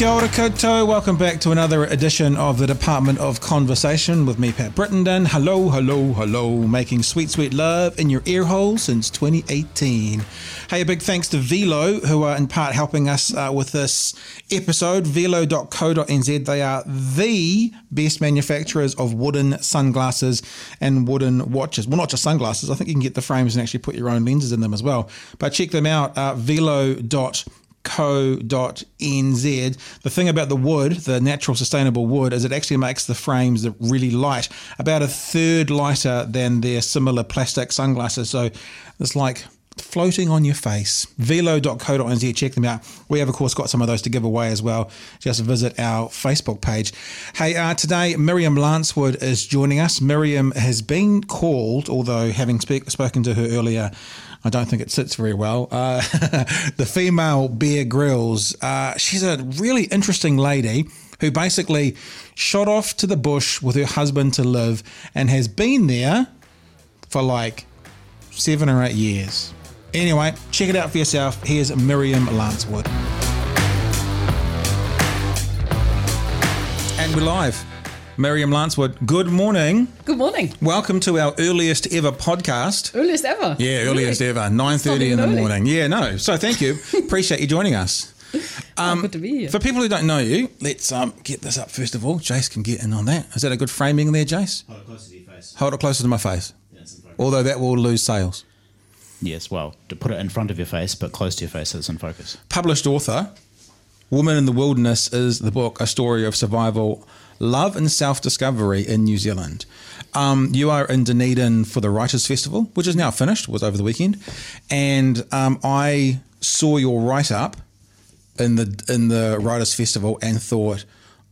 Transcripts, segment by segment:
Kia ora koutou. Welcome back to another edition of the Department of Conversation with me, Pat Brittenden. Hello, hello, hello. Making sweet, sweet love in your ear hole since 2018. Hey, a big thanks to Velo, who are in part helping us uh, with this episode. Velo.co.nz. They are the best manufacturers of wooden sunglasses and wooden watches. Well, not just sunglasses. I think you can get the frames and actually put your own lenses in them as well. But check them out. Uh, Velo.co.nz co.nz. The thing about the wood, the natural sustainable wood, is it actually makes the frames really light, about a third lighter than their similar plastic sunglasses. So it's like floating on your face. Velo.co.nz, check them out. We have, of course, got some of those to give away as well. Just visit our Facebook page. Hey, uh, today Miriam Lancewood is joining us. Miriam has been called, although having speak, spoken to her earlier, I don't think it sits very well. Uh, the female Bear Grylls. Uh, she's a really interesting lady who basically shot off to the bush with her husband to live and has been there for like seven or eight years. Anyway, check it out for yourself. Here's Miriam Lancewood. And we're live. Miriam Lancewood, good morning. Good morning. Welcome to our earliest ever podcast. Earliest ever. Yeah, earliest Really? ever, nine thirty in the early. morning. Yeah, no. So thank you. Appreciate you joining us. Oh, good to be here. For people who don't know you, let's um, get this up first of all. Jace can get in on that. Is that a good framing there, Jace? Hold it close to your face. Hold it closer to my face. Yeah, it's in focus. Although that will lose sales. Yes, well, to put it in front of your face, but close to your face so it's in focus. Published author, Woman in the Wilderness is the book, a story of survival, love, and self discovery in New Zealand. Um, you are in Dunedin for the Writers' Festival, which is now finished, was over the weekend. And um, I saw your write up in the in the Writers' Festival and thought,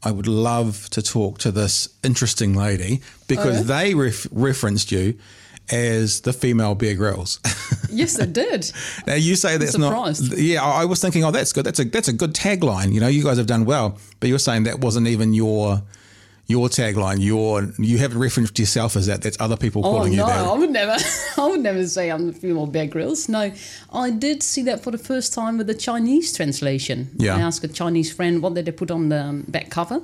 I would love to talk to this interesting lady because they ref- referenced you as the female Bear Grylls. Yes, it did. Now you say that's not. Yeah, I I was thinking, oh, that's good. That's a that's a good tagline. You know, you guys have done well, but you're saying that wasn't even your your tagline. Your you haven't referenced yourself as that. That's other people Oh calling no, you I would never. I would never say I'm the female Bear Grylls. No, I did see that for the first time with the Chinese translation. Yeah. I asked a Chinese friend what did they put on the back cover,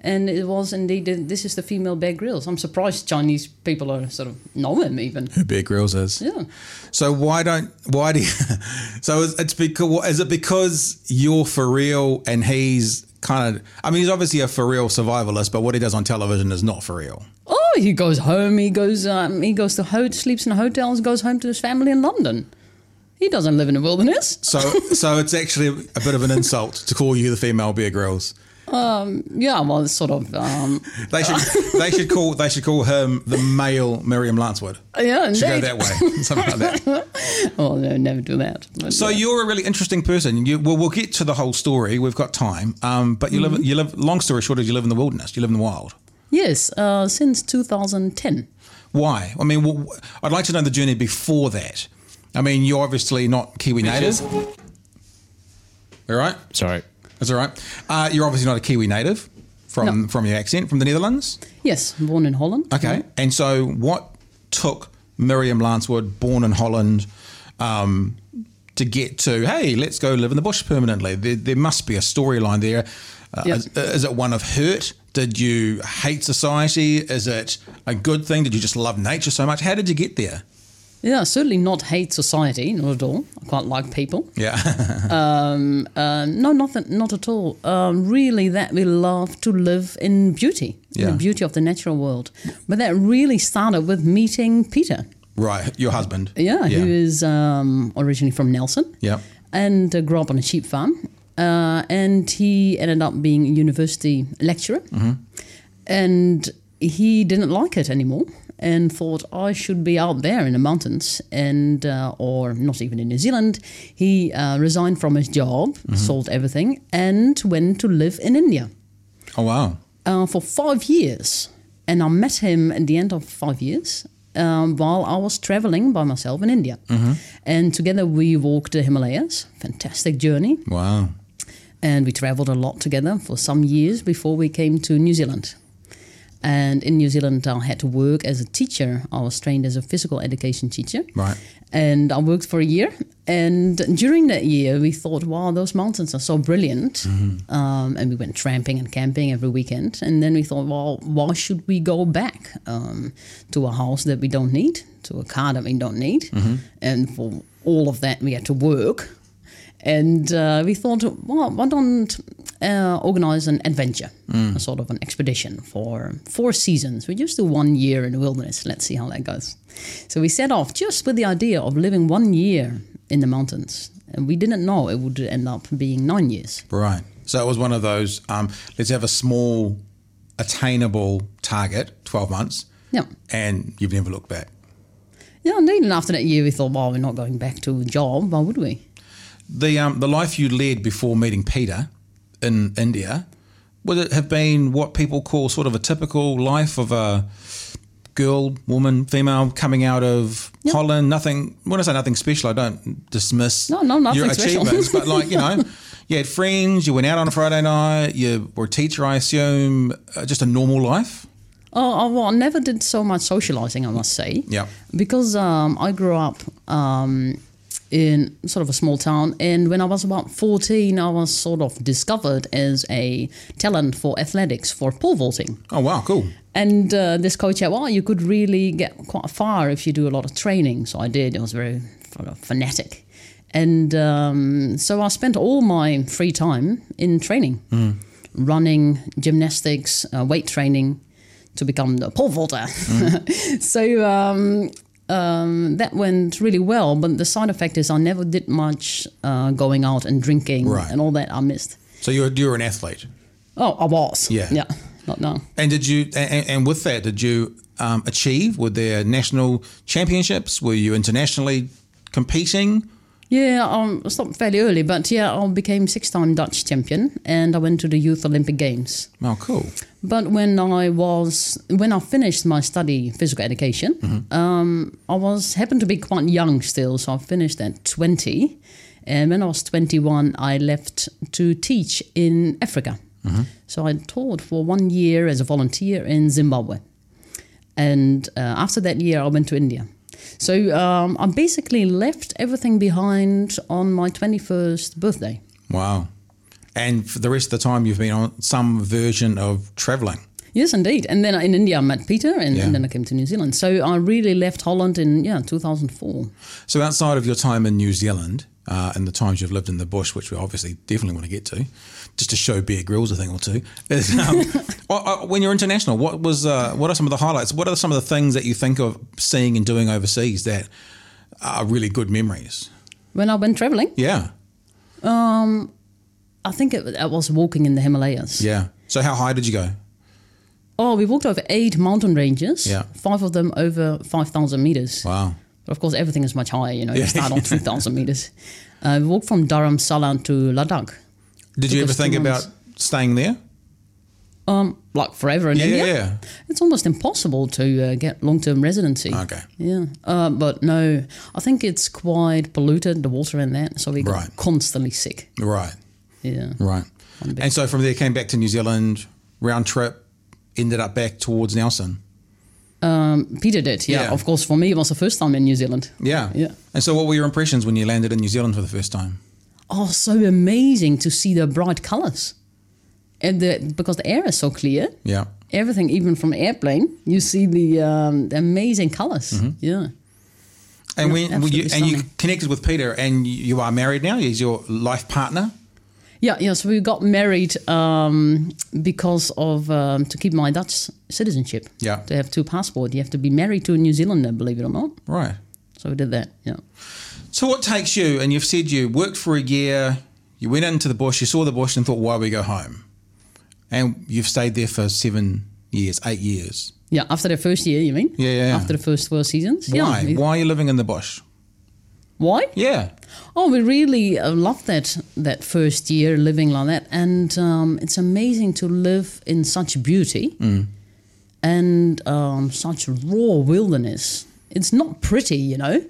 and it was indeed this is the female Bear Grylls. I'm surprised Chinese people are sort of know him even. Who Bear Grylls is. Yeah. So why don't why do you, so it's because is it because you're for real and he's kind of I mean he's obviously a for real survivalist, but what he does on television is not for real. Oh, he goes home. He goes. Um, he goes to ho- sleeps in hotels. Goes home to his family in London. He doesn't live in the wilderness. So so it's actually a bit of an insult to call you the female Bear Grylls. Yeah, well, it's sort of. Um, They should they should call they should call him the male Miriam Lancewood. yeah, Should go that way, something like that. Oh no, never do that. But, So yeah. you're a really interesting person. You, well, we'll get to the whole story. We've got time, um, but you Mm-hmm. live you live. Long story short, is you live in the wilderness. You live in the wild. yes, uh, since 2010. Why? I mean, well, I'd like to know the journey before that. I mean, you're obviously not Kiwi native. All right, Sorry. That's all right. Uh, you're obviously not a Kiwi native from No. from your accent from the Netherlands. Yes, born in Holland. Okay. And so, what took Miriam Lancewood, born in Holland, um, to get to, hey, let's go live in the bush permanently? There, there must be a storyline there. Uh, Yeah. is, is it one of hurt? Did you hate society? Is it a good thing? Did you just love nature so much? How did you get there? Yeah, certainly not hate society, not at all. I quite like people. Yeah. Um, uh, no, nothing, not at all. Um, really, that we love to live in beauty, in Yeah. the beauty of the natural world. But that really started with meeting Peter. right. Your husband. Yeah, who is um, originally from Nelson. Yeah. and uh, grew up on a sheep farm. Uh, and he ended up being a university lecturer. And he didn't like it anymore and thought I should be out there in the mountains and uh, or not even in New Zealand. He uh, resigned from his job, sold everything, and went to live in India Oh, wow. uh, for five years. And I met him at the end of five years um, while I was traveling by myself in India. And together we walked the Himalayas. Fantastic journey. Wow. And we traveled a lot together for some years before we came to New Zealand. And in New Zealand, I had to work as a teacher. I was trained as a physical education teacher. Right. And I worked for a year. And during that year, we thought, wow, those mountains are so brilliant. Um, and we went tramping and camping every weekend. And then we thought, well, why should we go back um, to a house that we don't need, to a car that we don't need? And for all of that, we had to work. And uh, we thought, well, why don't uh, organize an adventure, a sort of an expedition for four seasons? We just do one year in the wilderness. Let's see how that goes. So we set off just with the idea of living one year in the mountains. And we didn't know it would end up being nine years. Right. So it was one of those. Um, let's have a small, attainable target, twelve months, Yeah. and you've never looked back. Yeah, indeed. And after that year, we thought, well, we're not going back to a job. Why would we? The um, the life you led before meeting Peter in India would it have been what people call sort of a typical life of a girl, woman, female coming out of Holland? Nothing. When I say nothing special, I don't dismiss No, no, nothing your achievements, but like you know. You had friends. You went out on a Friday night. You were a teacher, I assume. Uh, just a normal life. Oh, oh, well, I never did so much socializing, I must say. Yeah. Because um, I grew up um, in sort of a small town, and when I was about 14, I was sort of discovered as a talent for athletics, for pole vaulting. Oh wow, cool. And uh, this coach said, well, you could really get quite far if you do a lot of training. So I did. It was very fanatic. And um, so I spent all my free time in training, running, gymnastics, uh, weight training to become the pole vaulter. so um, um, that went really well. But the side effect is I never did much uh, going out and drinking Right. and all that I missed. So you're you're an athlete. Oh, I was. Yeah. Yeah. Not now. And did you? And, and with that, did you um, achieve? Were there national championships? Were you internationally competing? Yeah, um, I stopped fairly early, but yeah, I became six-time Dutch champion, and I went to the Youth Olympic Games. Oh, cool. But when I was when I finished my study physical education, um, I was happened to be quite young still, so I finished at twenty, and when I was twenty-one, I left to teach in Africa. So I taught for one year as a volunteer in Zimbabwe, and uh, after that year, I went to India. So um, I basically left everything behind on my twenty-first birthday. Wow. And for the rest of the time, you've been on some version of traveling. Yes, indeed. And then in India, I met Peter, and, Yeah. and then I came to New Zealand. So I really left Holland in yeah 2004. So outside of your time in New Zealand uh, and the times you've lived in the bush, which we obviously definitely want to get to, just to show Bear Grylls a thing or two, is, um, uh, when you're international, what was uh, what are some of the highlights? What are some of the things that you think of seeing and doing overseas that are really good memories? When I've been traveling, Yeah, Um, I think it, it was walking in the Himalayas. yeah. So how high did you go? Oh, we walked over eight mountain ranges. Yeah. Five of them over five thousand meters. Wow. But of course, everything is much higher. You know, you start on three thousand meters. Uh, we walked from Dharamsala to Ladakh. Did you ever think about staying there? Um, like forever in Yeah, India. yeah, yeah. It's almost impossible to uh, get long-term residency. Okay. Yeah, uh, but no, I think it's quite polluted, the water and that, so we got Right. constantly sick. Right. Yeah. Right. And so from there, came back to New Zealand, round trip, ended up back towards Nelson. Peter did, yeah. Yeah. Of course, for me, it was the first time in New Zealand. Yeah. Yeah. And so, what were your impressions when you landed in New Zealand for the first time? Oh, so amazing to see the bright colors. And the, because the air is so clear, Yeah. everything, even from airplane, you see the, um, the amazing colors. Mm-hmm. Yeah. And Yeah, when you, and you connected with Peter, and you you are married now. He's your life partner. Yeah, yeah. So we got married um, because of um, to keep my Dutch citizenship. Yeah. To have two passports, you have to be married to a New Zealander, believe it or not. Right. So we did that. Yeah. So, what takes you? And you've said you worked for a year. You went into the bush. You saw the bush and thought, "Why we go home?" And you've stayed there for seven years, eight years. Yeah. After the first year, you mean? Yeah, yeah, yeah. After the first four seasons. Why? Yeah. Why are you living in the bush? Why? Yeah. Oh, we really uh, loved that that first year living like that, and um, it's amazing to live in such beauty and um, such raw wilderness. It's not pretty, you know.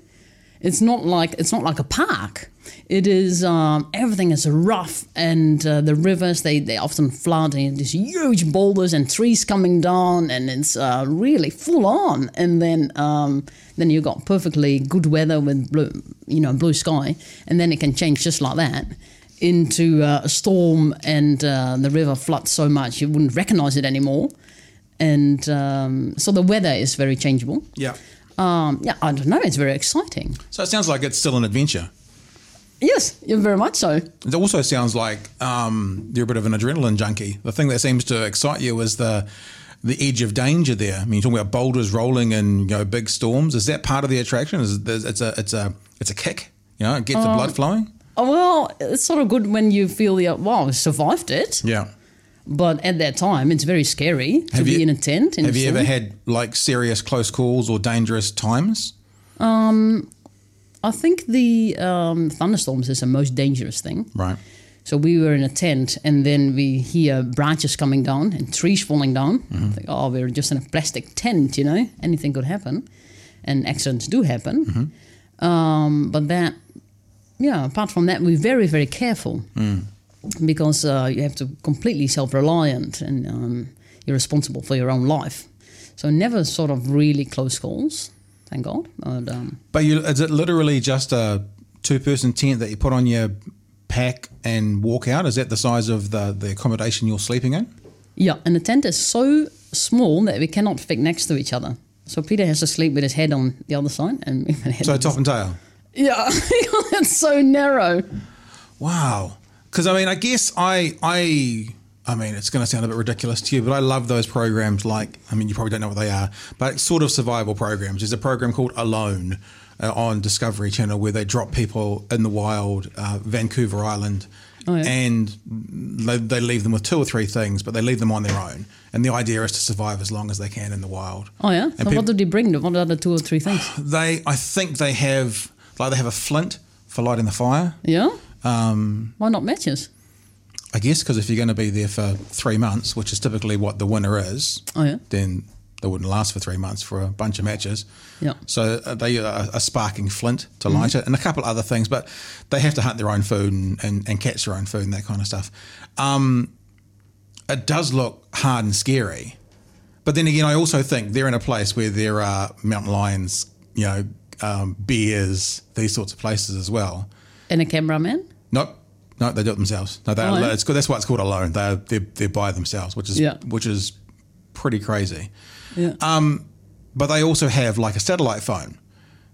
It's not like it's not like a park. It is um, everything is rough, and uh, the rivers they, they often flood, and these huge boulders and trees coming down, and it's uh, really full on. And then um, then you got perfectly good weather with blue, you know blue sky, and then it can change just like that into uh, a storm, and uh, the river floods so much you wouldn't recognize it anymore. And um, so the weather is very changeable. Yeah. Um, yeah, I don't know. It's very exciting. So it sounds like it's still an adventure. Yes, very much so. It also sounds like um, you're a bit of an adrenaline junkie. The thing that seems to excite you is the the edge of danger there. I mean, you're talking about boulders rolling and you know big storms. Is that part of the attraction? Is it's a it's a it's a kick? You know, it gets the blood flowing. Oh, well, it's sort of good when you feel, the, wow, I survived it. Yeah. But at that time, it's very scary to Have be you- in a tent. In Have you ever had like serious close calls or dangerous times? I think the um, thunderstorms is the most dangerous thing. Right. So we were in a tent, and then we hear branches coming down and trees falling down. Mm-hmm. Think, oh, we're just in a plastic tent, you know. Anything could happen, and accidents do happen. Mm-hmm. Um, but that, yeah. Apart from that, we're very, very careful Mm. because uh, you have to completely self-reliant, and um, you're responsible for your own life. So never sort of really close calls, thank God. But, um, But you, is it literally just a two-person tent that you put on your pack and walk out? Is that the size of the, the accommodation you're sleeping in? Yeah, and the tent is so small that we cannot fit next to each other. So Peter has to sleep with his head on the other side, and. So top and tail. yeah, it's so narrow. Wow. Because I mean, I guess I I I mean, it's going to sound a bit ridiculous to you, but I love those programs. Like, I mean, you probably don't know what they are, but sort of survival programs. There's a program called Alone uh, on Discovery Channel where they drop people in the wild, uh, Vancouver Island, Oh, yeah. and they, they leave them with two or three things, but they leave them on their own. And the idea is to survive as long as they can in the wild. Oh yeah. And So peop- what do they bring? Them? What are the two or three things? They, I think they have like they have a flint for lighting the fire. Yeah. Um, Why not matches? I guess because if you're going to be there for three months, which is typically what the winner is, Oh yeah. then they wouldn't last for three months for a bunch of matches. Yeah. So uh, they are a sparking flint to Mm-hmm. light it, and a couple other things, but they have to hunt their own food and, and, and catch their own food and that kind of stuff. Um, it does look hard and scary, but then again, I also think they're in a place where there are mountain lions, you know, um, bears, these sorts of places as well. And a cameraman. Nope. No, they do it themselves. No, they Oh, it's. That's why it's called alone. They're they're, they're by themselves, which is Yeah. which is pretty crazy. Yeah. Um, but they also have like a satellite phone.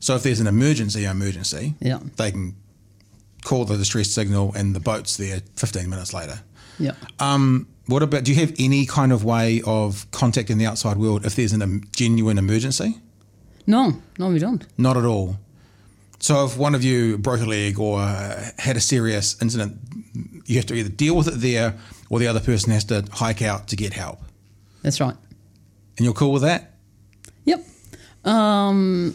So if there's an emergency, emergency, Yeah. they can call the distress signal, and the boat's there 15 minutes later. yeah. Um, what about? Do you have any kind of way of contacting the outside world if there's a genuine emergency? no, no, we don't. Not at all. So if one of you broke a leg or uh, had a serious incident, you have to either deal with it there, or the other person has to hike out to get help. That's right. And you're cool with that? Yep. Um,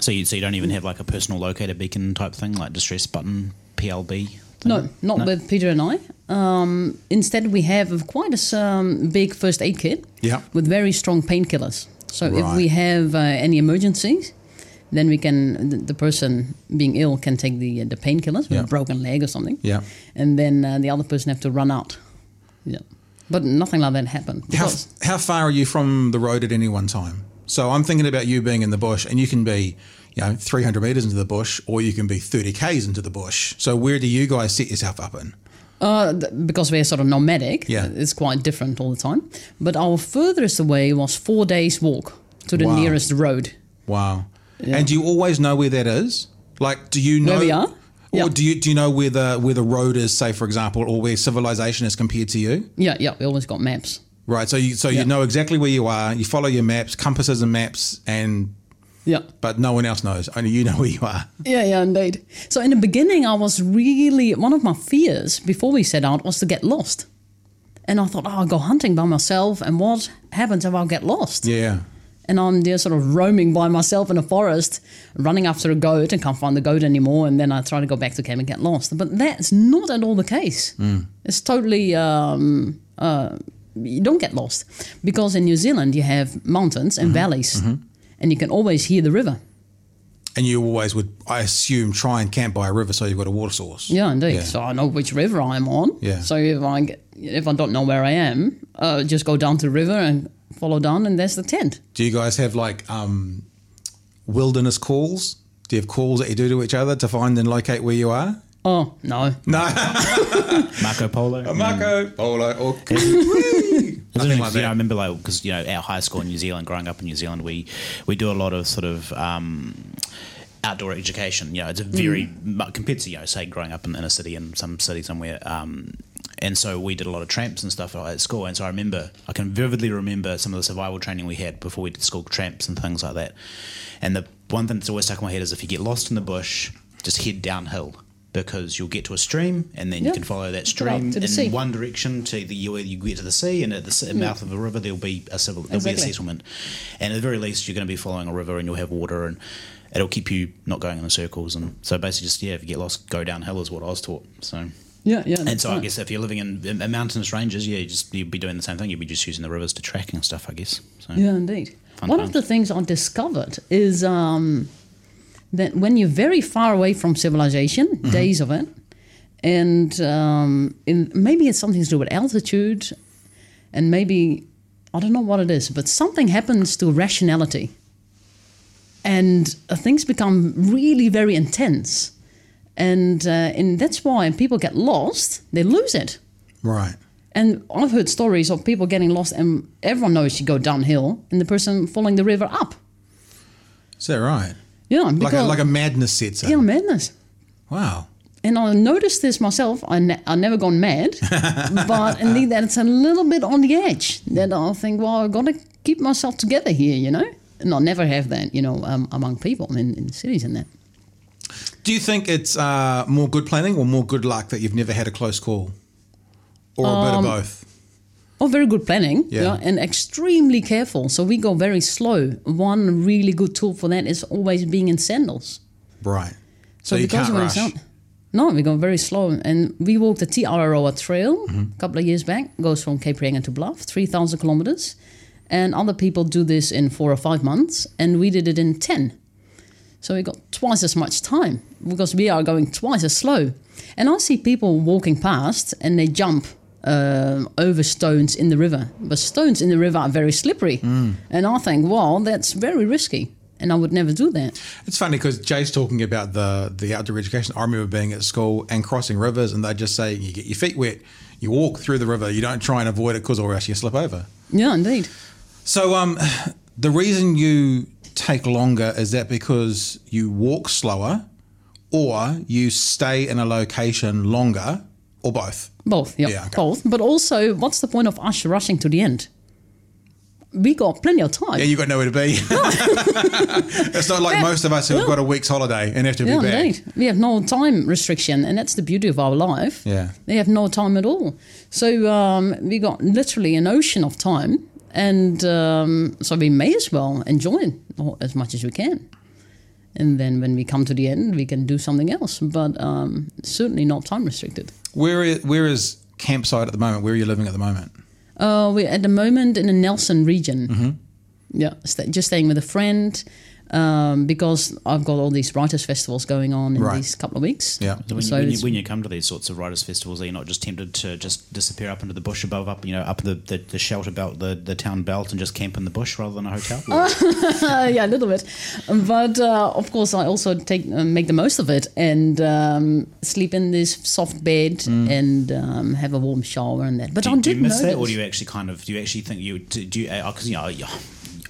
So you, so you don't even have like a personal locator beacon type thing, like distress button, PLB? thing? no, not No? with Peter and I. Um, instead, we have quite a um, big first aid kit. Yeah. with very strong painkillers. So if we have uh, any emergencies, then we can the, the person being ill can take the uh, the painkillers with Yeah. a broken leg or something. Yeah. and then uh, the other person have to run out. Yeah, but nothing like that happened How, how far are you from the road at any one time? So I'm thinking about you being in the bush, and you can be, you know, 300 meters into the bush, or you can be 30 k's into the bush. So where do you guys set yourself up in? uh, because we're sort of nomadic. Yeah. it's quite different all the time. But our furthest away was four days walk to the Wow. nearest road. Wow. Yeah. And do you always know where that is? Like, do you know Where we are? Or do you do you know where the where the road is, say for example, or where civilization is compared to you? Yeah, yeah, we always got maps. Right. So you so you know exactly where you are. You follow your maps, compasses and maps, and Yeah. but no one else knows. Only you know where you are. Yeah, yeah, indeed. So in the beginning, I was really one of my fears before we set out was to get lost, and I thought, oh, I'll go hunting by myself, and what happens if I get lost? Yeah. And I'm there, sort of roaming by myself in a forest, running after a goat, and can't find the goat anymore. And then I try to go back to camp and get lost. But that's not at all the case. It's totally. Um, uh, you don't get lost because in New Zealand you have mountains and valleys, and you can always hear the river. And you always would, I assume, try and camp by a river so you've got a water source. Yeah, indeed. Yeah. So I know which river I'm on. Yeah. So if I get, if I don't know where I am, uh, just go down to the river and follow on, and there's the tent. Do you guys have like um, wilderness calls? Do you have calls that you do to each other to find and locate where you are? Oh no. No. Marco Polo. Marco Polo or It's Nothing like you know, I remember like because you know at high school in New Zealand, growing up in New Zealand, we we do a lot of sort of um, outdoor education. You know, it's a very mu- compared to you know say growing up in, in a city in some city somewhere. Um, and so we did a lot of tramps and stuff at school. And so I remember, I can vividly remember some of the survival training we had before we did school tramps and things like that. And the one thing that's always stuck in my head is if you get lost in the bush, just head downhill because you'll get to a stream and then you can follow that stream in sea. one direction to the you, you get to the sea and at the s- mouth of a river there'll be a civil there'll be a Exactly. settlement and at the very least you're going to be following a river and you'll have water and it'll keep you not going in the circles and so basically just yeah if you get lost go downhill is what I was taught so Yeah, yeah. and so I guess if you're living in, in, in mountainous ranges yeah you just you'd be doing the same thing you'd be just using the rivers to track and stuff I guess so Yeah, indeed. One of the things I discovered is um, that when you're very far away from civilization, Mm-hmm. days of it, and um, in, maybe it's something to do with altitude, and maybe I don't know what it is, but something happens to rationality, and uh, things become really very intense, and uh, and that's why people get lost. They lose it. right. And I've heard stories of people getting lost, and everyone knows you go downhill, and the person following the river up. Is that right? Yeah, Like a, like a madness sets in. yeah, madness. Wow. And I noticed this myself. I ne- I never gone mad, but indeed that it's a little bit on the edge. That I think, well, I've got to keep myself together here, you know. And I never have that, you know, um, among people in, in cities and that. Do you think it's uh, more good planning or more good luck that you've never had a close call? Or a bit of both? Oh, very good planning. Yeah. and extremely careful. So we go very slow. One really good tool for that is always being in sandals. Right. So, you because can't rush. no, we go very slow. And we walked the Te Araroa Trail Mm-hmm. a couple of years back. Goes from Cape Reinga to Bluff, 3,000 kilometers. And other people do this in four or five months. And we did it in 10. So we got twice as much time because we are going twice as slow. And I see people walking past and they jump um, over stones in the river. But stones in the river are very slippery. Mm. And I think, well, that's very risky. And I would never do that. It's funny because Jay's talking about the the outdoor education. I remember being at school and crossing rivers, and they just say you get your feet wet, you walk through the river, you don't try and avoid it because or else you slip over. Yeah, indeed. So, um, the reason you take longer is that because you walk slower, or you stay in a location longer, or both. Both, yeah, Yeah, okay. both. But also, what's the point of us rushing to the end? We got plenty of time. Yeah, you got nowhere to be. it's not like most of us who've got a week's holiday and have to be back. indeed. We have no time restriction, and that's the beauty of our life. Yeah. They have no time at all. So um, we got literally an ocean of time, and um, so we may as well enjoy it as much as we can. And then when we come to the end, we can do something else, but um, certainly not time restricted. Where is, where is campsite at the moment? Where are you living at the moment? Uh, we're at the moment in the Nelson region. Mm-hmm. Yeah, sta just staying with a friend um, because I've got all these writers' festivals going on in Right. these couple of weeks. Yeah. So when, So you, when, you, when you come to these sorts of writers' festivals, are you not just tempted to just disappear up into the bush above, up you know, up the, the, the shelter belt, the, the town belt, and just camp in the bush rather than a hotel? Uh, yeah, a little bit, but uh, of course I also take uh, make the most of it and um, sleep in this soft bed and um, have a warm shower and that. But do, I you- do did you miss that, or do you actually kind of do you actually think you do do you because you know.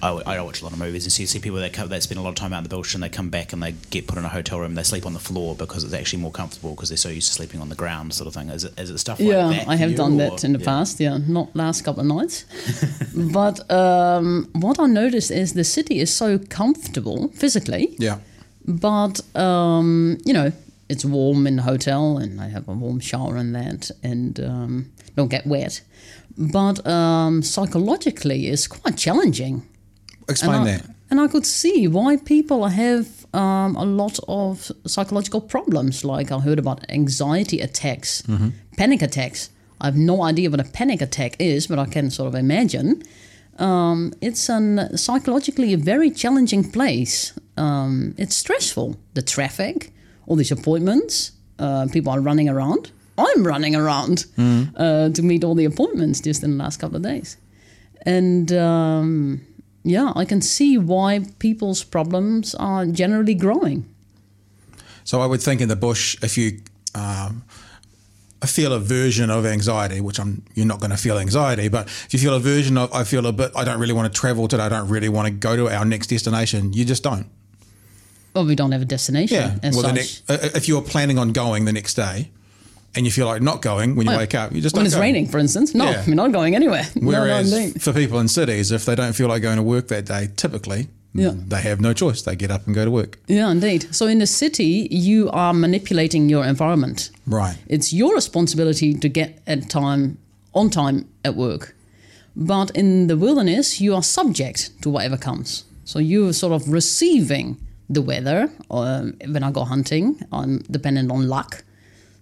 Yeah, I, I watch a lot of movies and see, see people that come, that spend a lot of time out in the bush and they come back and they get put in a hotel room. They sleep on the floor because it's actually more comfortable because they're so used to sleeping on the ground, sort of thing. Is it, is it stuff like that? yeah, that? I for have you, done or- that in the yeah. past. Yeah, not last couple of nights. but um, what I noticed is the city is so comfortable physically, Yeah. but um, you know it's warm in the hotel, and I have a warm shower and that, and um, don't get wet. But um, psychologically, it's quite challenging. Explain and I, that. And I could see why people have um, a lot of psychological problems. Like I heard about anxiety attacks, panic attacks. I have no idea what a panic attack is, but I can sort of imagine. Um, it's an psychologically a very challenging place um, it's stressful. The traffic, all these appointments, uh, people are running around. I'm running around uh, to meet all the appointments just in the last couple of days. And um, yeah, I can see why people's problems are generally growing. So I would think in the bush, if you um, feel a version of anxiety, which I'm, you're not going to feel anxiety, but if you feel a version of, I feel a bit, I don't really want to travel today, I don't really want to go to our next destination, you just don't. Well, we don't have a destination Yeah. well, next, if you're planning on going the next day, and you feel like not going when you Oh, wake up, you just when don't it's go. raining, for instance, no, Yeah. we're not going anywhere. Whereas no, no, for people in cities, if they don't feel like going to work that day, typically Yeah. they have no choice. They get up and go to work. Yeah, indeed. So in the city, you are manipulating your environment. Right. It's your responsibility to get at time on time at work. But in the wilderness, you are subject to whatever comes. So you're sort of receiving the weather. Um, when I go hunting, I'm dependent on luck.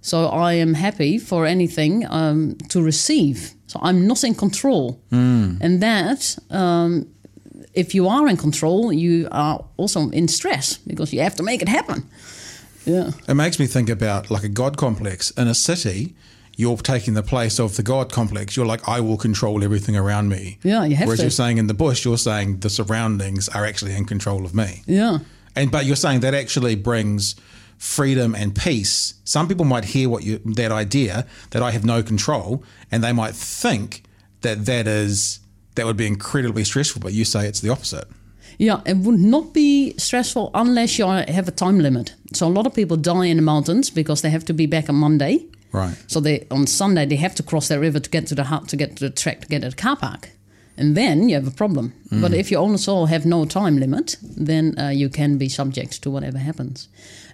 So I am happy for anything um, to receive. So I'm not in control. And that, um, if you are in control, you are also in stress because you have to make it happen. Yeah. It makes me think about like a God complex. In a city, you're taking the place of the God complex. You're like, I will control everything around me. Yeah, you have Whereas to. you're saying in the bush, you're saying the surroundings are actually in control of me. Yeah. And but you're saying that actually brings freedom and peace. Some people might hear what you that idea that I have no control, and they might think that that is that would be incredibly stressful. But you say it's the opposite. Yeah, it would not be stressful unless you have a time limit. So a lot of people die in the mountains because they have to be back on Monday. Right. So they on Sunday they have to cross that river to get to the hut, to get to the track, to get to the car park, and then you have a problem. But if you also have no time limit, then uh, you can be subject to whatever happens.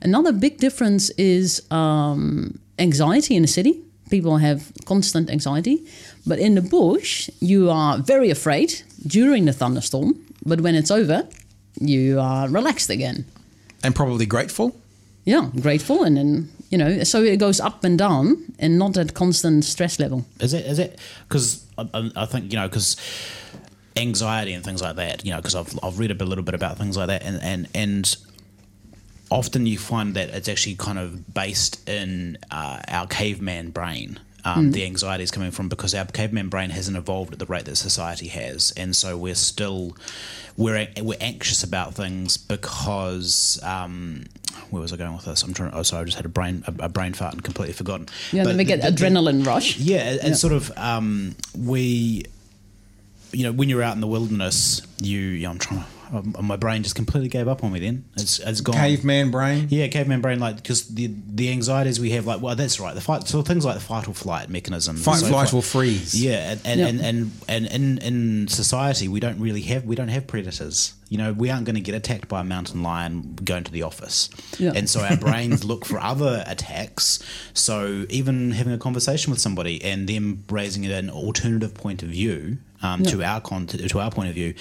Another big difference is um, anxiety in the city. People have constant anxiety, but in the bush you are very afraid during the thunderstorm. But when it's over, you are relaxed again. And probably grateful. Yeah, grateful, and then you know, so it goes up and down, and not at constant stress level. Is it? Is it? Because I, I I think you know because anxiety and things like that. You know, because I've I've read a little bit about things like that, and and and often you find that it's actually kind of based in uh, our caveman brain. Um, The anxiety is coming from because our caveman brain hasn't evolved at the rate that society has, and so we're still we're we're anxious about things because um, where was I going with this? I'm trying. Oh, sorry, I just had a brain a, a brain fart and completely forgotten. Yeah, But then we get the- the- adrenaline rush. yeah, it- it's sort of um, we, you know, when you're out in the wilderness, you, you know, I'm trying to. Um, my brain just completely gave up on me. Then it's it's gone. Caveman brain. Yeah, caveman brain, like because the the anxieties we have, like well, that's right. The fight, so things like the fight or flight mechanism, Fight, so flight, for- or freeze. yeah, and and, Yeah. and, and and in in society we don't really have we don't have predators. You know, we aren't going to get attacked by a mountain lion going to the office, Yeah. and so our brains look for other attacks. So even having a conversation with somebody and them raising an alternative point of view um, to our con- to our point of view,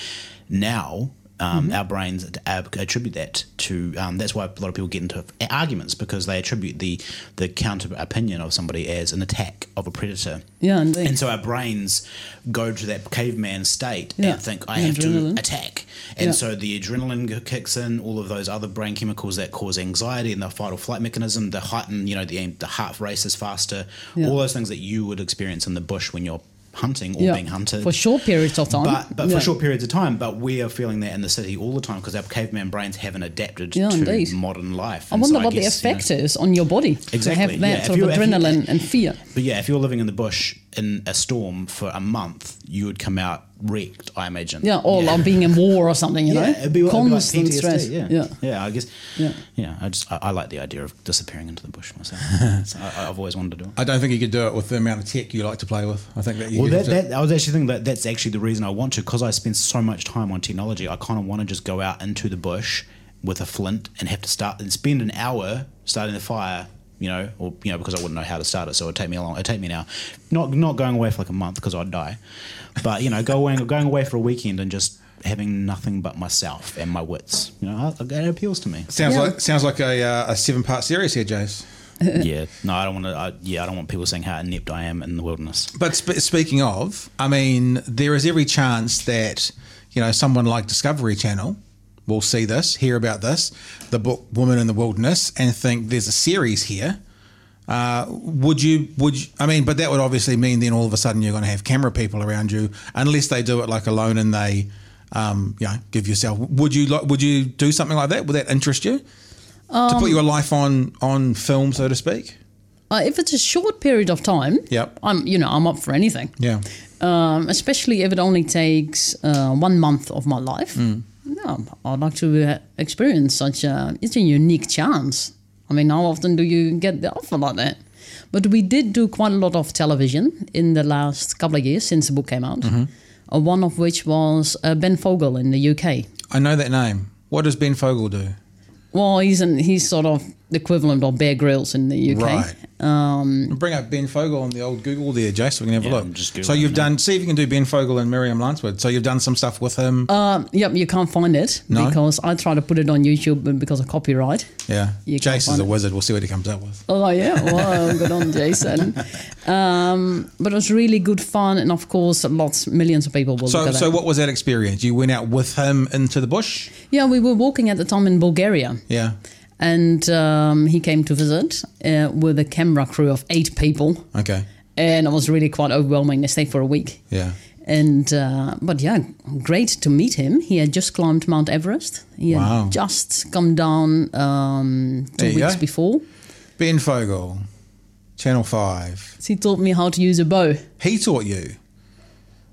now. Um, Our brains attribute that to. Um, that's why a lot of people get into arguments because they attribute the the counter opinion of somebody as an attack of a predator. Yeah, indeed. And so our brains go to that caveman state Yeah. and think, I have adrenaline. to attack. And Yeah. so the adrenaline kicks in, all of those other brain chemicals that cause anxiety and the fight or flight mechanism, the heighten, you know, the, the heart races faster, Yeah. all those things that you would experience in the bush when you're hunting or yeah. being hunted. for short periods of time. But, but yeah. for short periods of time, but we are feeling that in the city all the time because our caveman brains haven't adapted Yeah, to indeed. modern life. I And wonder so what guess, the you know, effect is on your body to Exactly, have that. Sort of if you- adrenaline and fear. But yeah, if you're living in the bush in a storm for a month, you would come out wrecked, I imagine. Yeah, or like being in war or something, you know, Yeah, it'd be, it'd be like PTSD, stress. Yeah. yeah. yeah, I guess. Yeah. Yeah, I just I, I like the idea of disappearing into the bush myself. so I, I've always wanted to do it. I don't think you could do it with the amount of tech you like to play with. I think that you Well, could that, that I was actually thinking that that's actually the reason I want to because I spend so much time on technology. I kind of want to just go out into the bush with a flint and have to start and spend an hour starting the fire. You know, or you know, because I wouldn't know how to start it, so it'd take me a long. It'd take me now, not not going away for like a month because I'd die, but you know, go away, going away for a weekend and just having nothing but myself and my wits. You know, I- it appeals to me. sounds Yeah. like sounds like a, uh, a seven part series here, Jace. yeah, no, I don't want to. I, yeah, I don't want people saying how inept I am in the wilderness. But sp- speaking of, I mean, there is every chance that you know someone like Discovery Channel will see this, hear about this, the book Woman in the Wilderness, and think there's a series here. Uh, would you? Would you, I mean? But that would obviously mean then all of a sudden you're going to have camera people around you, unless they do it like alone and they, um, you know, give yourself. Would you? like? Would you do something like that? Would that interest you? to put your life on on film, so to speak. Uh, if it's a short period of time, Yep. I'm you know I'm up for anything. Yeah. Um, especially if it only takes uh, one month of my life. Mm. Yeah, I'd like to uh, experience such a it's a unique chance. I mean, how often do you get the offer like that? But we did do quite a lot of television in the last couple of years since the book came out. Mm-hmm. Uh, one of which was uh, Ben Fogle in the UK. I know that name. What does Ben Fogle do? Well, he's an, he's sort of the equivalent of Bear Grylls in the UK. Right. Um, Bring up Ben Fogle on the old Google there, Jay, so we can have Yeah, a I'm look. just so you've now. done. See if you can do Ben Fogle and Miriam Lancewood. So you've done some stuff with him. um, yep, you can't find it No? because I tried to put it on YouTube, but because of copyright. yeah. you can't Jace is a it. wizard. We'll see what he comes up with. Oh yeah, well, good on Jason. Um, but it was really good fun, and of course, lots, millions of people will look So, at so that. what was that experience? You went out with him into the bush. Yeah, we were walking at the time in Bulgaria, Yeah. And um, he came to visit uh, with a camera crew of eight people, Okay. and it was really quite overwhelming. They stayed for a week. Yeah. And uh, but yeah, great to meet him. He had just climbed Mount Everest. He had Wow. just come down um, two weeks go. before. Ben Fogle, Channel Five. He taught me how to use a bow. He taught you.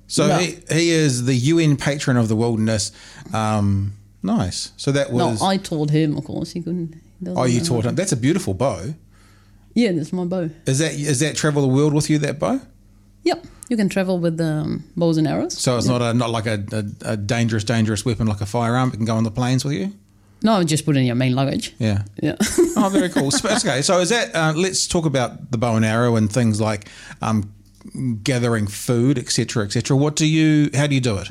So No. he, he is the UN patron of the wilderness. Um, nice. So that was. No. I taught him. Of course, he couldn't. he oh, you taught him. That's a beautiful bow. Yeah, that's my bow. Is that is that travel the world with you? That bow. Yep, you can travel with um, bows and arrows. So it's not a not like a, a, a dangerous dangerous weapon like a firearm. It can go on the planes with you. No, I just put it in your main luggage. Yeah. Yeah. Oh, very cool. So- okay, so is that? Uh, let's talk about the bow and arrow and things like um, gathering food, etc., etc. What do you? How do you do it?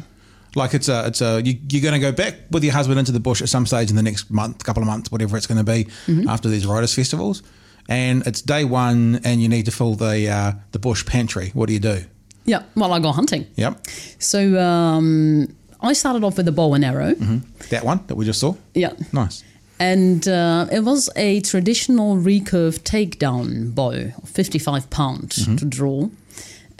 Like it's a, it's a. You, you're going to go back with your husband into the bush at some stage in the next month, couple of months, whatever it's going to be, after these writers festivals, and it's day one, and you need to fill the uh, the bush pantry. What do you do? yeah. Well, I go hunting. Yep, So um, I started off with a bow and arrow. that one that we just saw. Yeah. Nice. And uh, it was a traditional recurve takedown bow, 55 pound to draw.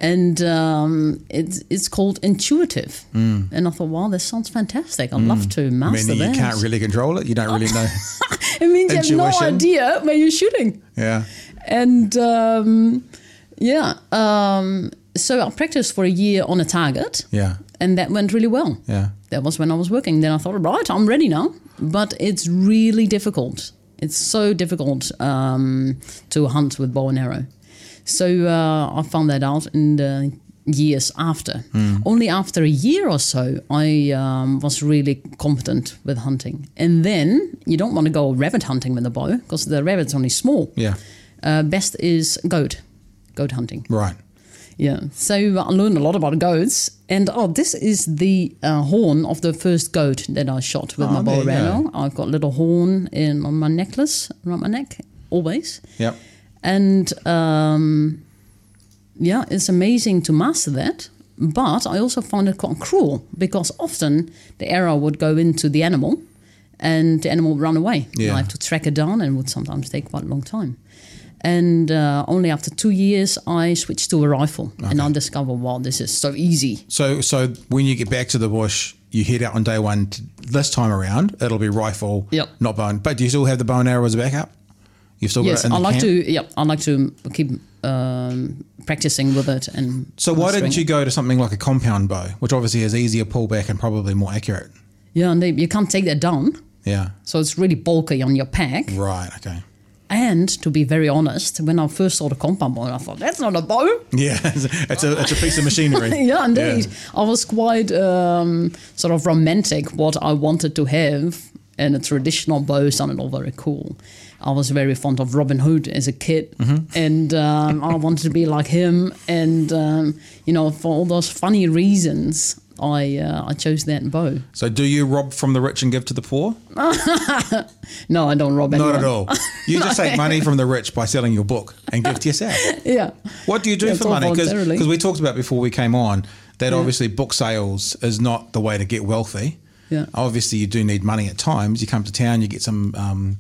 And um, it's, it's called intuitive. And I thought, wow, this sounds fantastic. I'd love to master mean, you can't really control it. You don't really know. it means you have no idea where you're shooting. yeah. And um, yeah, um, so I practiced for a year on a target. Yeah. And that went really well. Yeah. That was when I was working. Then I thought, right, I'm ready now. But it's really difficult. It's so difficult um, to hunt with bow and arrow. So uh, I found that out in the years after. Only after a year or so, I um, was really competent with hunting. And then you don't want to go rabbit hunting with a bow because the rabbit's only small. Yeah. Uh, best is goat, goat hunting. Right. Yeah. So I learned a lot about goats. And oh, this is the uh, horn of the first goat that I shot with Oh, my bow and arrow. I've got a little horn in on my necklace around my neck, always. Yep. And um, yeah, it's amazing to master that. But I also found it quite cruel because often the arrow would go into the animal and the animal would run away. Yeah. I have to track it down and it would sometimes take quite a long time. And uh, only after two years, I switched to a rifle and I discovered, wow, this is so easy. So, so when you get back to the bush, you head out on day one. This time around, it'll be rifle, Yep. not bow. But do you still have the bow and arrow as a backup? You've still Yes, got it in I like camp? to. Yeah, I like to keep um, practicing with it. And So why didn't you go to something like a compound bow, which obviously is easier pullback and probably more accurate? Yeah, and they, you can't take that down, Yeah. so it's really bulky on your pack. Right. Okay. And to be very honest, when I first saw the compound bow, I thought that's not a bow. Yeah. It's a it's a piece of machinery. yeah, indeed. I was quite um, sort of romantic what I wanted to have, and a traditional bow sounded all very cool. I was very fond of Robin Hood as a kid, and um, I wanted to be like him. And um, you know, for all those funny reasons, I uh, I chose that bow. So do you rob from the rich and give to the poor? No, I don't rob anyone. Not at all. You just take money from the rich by selling your book and give to yourself. Yeah. What do you do Yeah, for money? Because we talked about before we came on that obviously book sales is not the way to get wealthy. Yeah. Obviously, you do need money at times. You come to town, you get some um,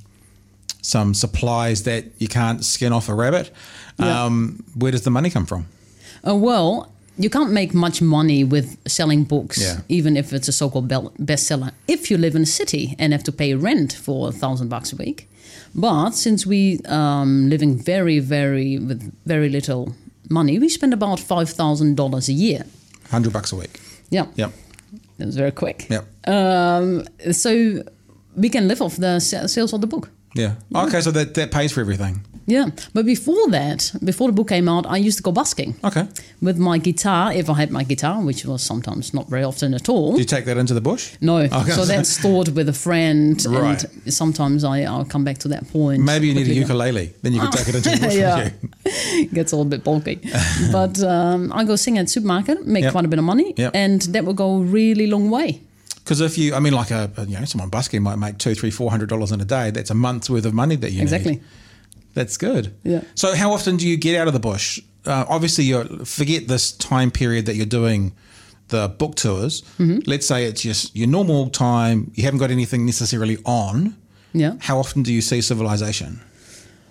some supplies that you can't skin off a rabbit. Yeah. Um, where does the money come from? Uh, well, you can't make much money with selling books, Yeah. even if it's a so-called bestseller. If you live in a city and have to pay rent for a thousand bucks a week, but since we um, living very, very with very little money, we spend about five thousand dollars a year. Hundred bucks a week. Yeah, Yep. that was very quick. Yep. Um, so we can live off the sales of the book. Yeah. Okay, so that, that pays for everything. Yeah, but before that, before the book came out, I used to go busking Okay. with my guitar. If I had my guitar, which was sometimes not very often at all. Do you take that into the bush? No, Okay. so that's stored with a friend, Right. and sometimes I, I'll come back to that point. Maybe you need a ukulele. Then you could take it into the bush Yeah. with you. It gets a little bit bulky, but um, I go sing at supermarket, make Yep. quite a bit of money, Yep. and that will go a really long way. Because if you, I mean, like a, you know, someone busking might make two, three, four hundred dollars in a day. That's a month's worth of money that you make. Exactly. need. That's good. Yeah. So how often do you get out of the bush? Uh, obviously, you forget this time period that you're doing the book tours. Mm-hmm. Let's say it's just your normal time. You haven't got anything necessarily on. Yeah. How often do you see civilization?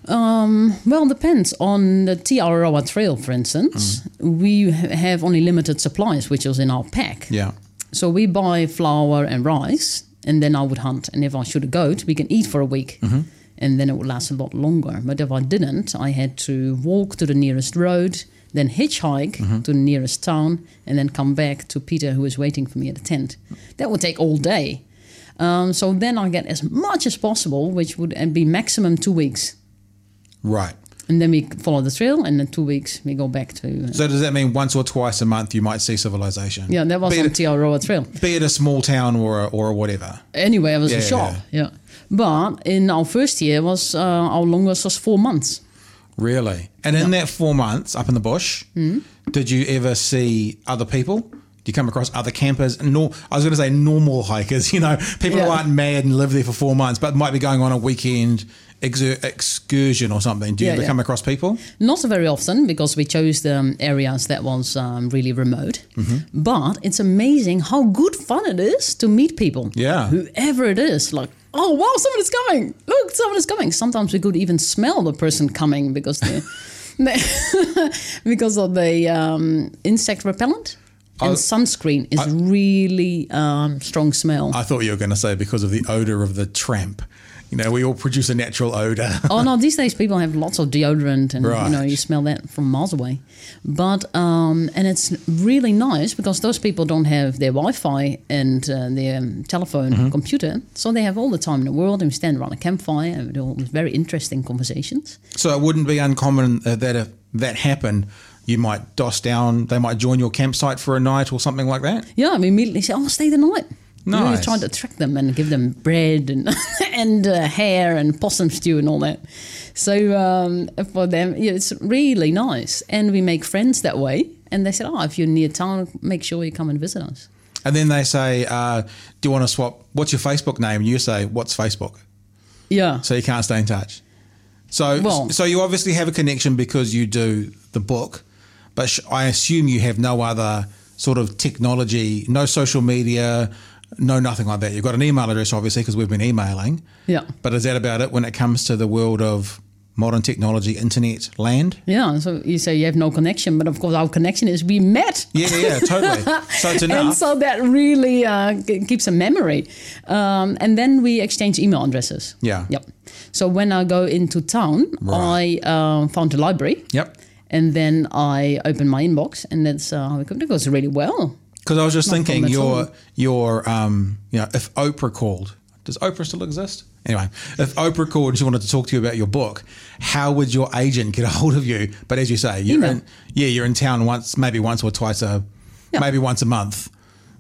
Well, it depends on the Te Araroa Trail, for instance. Mm. We have only limited supplies, which was in our pack. Yeah. So we buy flour and rice, and then I would hunt. And if I shoot a goat, we can eat for a week. And then it would last a lot longer. But if I didn't, I had to walk to the nearest road, then hitchhike to the nearest town, and then come back to Peter, who was waiting for me at the tent. That would take all day. Um, so then I get as much as possible, which would be maximum two weeks. Right. And then we follow the trail, and in two weeks we go back to. Uh, So does that mean once or twice a month you might see civilization? yeah, that was be on Te Araroa Trail. be it a small town or a, or a whatever. Anyway, it was Yeah, a shock. Yeah. But in our first year was uh, our longest was four months. Really? And in that four months up in the bush, Hmm? did you ever see other people? You come across other campers? Nor, I was going to say normal hikers, you know, people who aren't mad and live there for four months, but might be going on a weekend exer- excursion or something. Do you Yeah, ever yeah. come across people? Not very often because we chose the um, areas that was um, really remote. Mm-hmm. But it's amazing how good fun it is to meet people. Yeah. Whoever it is, like, oh wow, someone is coming! Look, someone is coming. Sometimes we could even smell the person coming because they because of the um, insect repellent. And sunscreen is really um, strong smell. I thought you were going to say because of the odor of the tramp. You know, we all produce a natural odor. oh no, these days people have lots of deodorant, and you know you smell that from miles away. But um, and it's really nice because those people don't have their Wi-Fi and uh, their um, telephone, Mm-hmm. computer, so they have all the time in the world. And we stand around a campfire and we do all these very interesting conversations. so it wouldn't be uncommon uh, that if that happened, you might doss down, they might join your campsite for a night or something like that. Yeah, we immediately say, "Oh, stay the night." No. Nice. try to attract them and give them bread and and uh, hare and possum stew and all that. So um, for them, yeah, it's really nice, and we make friends that way. And they said, "Oh, if you're near town, make sure you come and visit us." And then they say, uh, "Do you want to swap? What's your Facebook name?" And you say, "What's Facebook?" Yeah, So you can't stay in touch. So, Well- so you obviously have a connection because you do the book, but sh- I assume you have no other sort of technology, no social media, no nothing like that. You've got an email address, obviously, because we've been emailing. Yeah. But is that about it when it comes to the world of modern technology, internet land? yeah. So you say you have no connection, but of course our connection is we met. Yeah, yeah, yeah, totally. So it's And so that really uh, g- keeps a memory. Um, and then we exchange email addresses. Yeah. Yep. So when I go into town, Right. I um, found a library. Yep. And then I open my inbox, and that's uh, how it goes. Really well. Because I was just Not thinking, your your um, you know, if Oprah called, does Oprah still exist? Anyway, if Oprah called and she wanted to talk to you about your book, how would your agent get a hold of you? But as you say, you're Email. in, yeah, you're in town once, maybe once or twice a, Yeah. maybe once a month.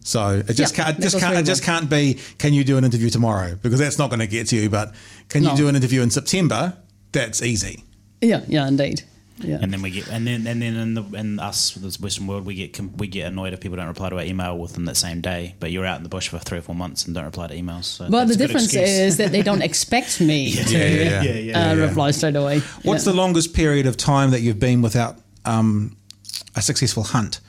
So it just Yeah, can't, just can't, it just can't be. Can you do an interview tomorrow? Because that's not going to get to you. But can you do an interview in September? That's easy. Yeah, yeah, indeed. Yeah. And then we get, and then and then in the in us this Western world, we get we get annoyed if people don't reply to our email within that same day. But you're out in the bush for three or four months and don't reply to emails. So But that's the difference is that they don't expect me to yeah, yeah. uh, yeah. reply straight away. What's yeah. the longest period of time that you've been without um, a successful hunt?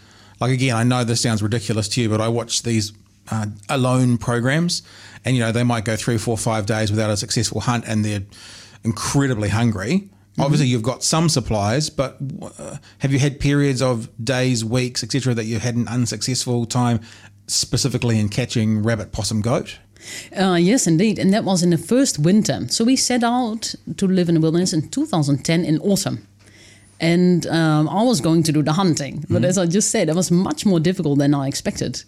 Like again, I know this sounds ridiculous to you, but I watch these uh, alone programs, and you know they might go three, four, five days without a successful hunt, and they're incredibly hungry. Obviously, you've got some supplies, but uh, have you had periods of days, weeks, etc., that you had an unsuccessful time, specifically in catching rabbit, possum, goat? Uh, yes, indeed. And that was in the first winter. So we set out to live in the wilderness in 2010 in autumn. And um, I was going to do the hunting. But as I just said, it was much more difficult than I expected.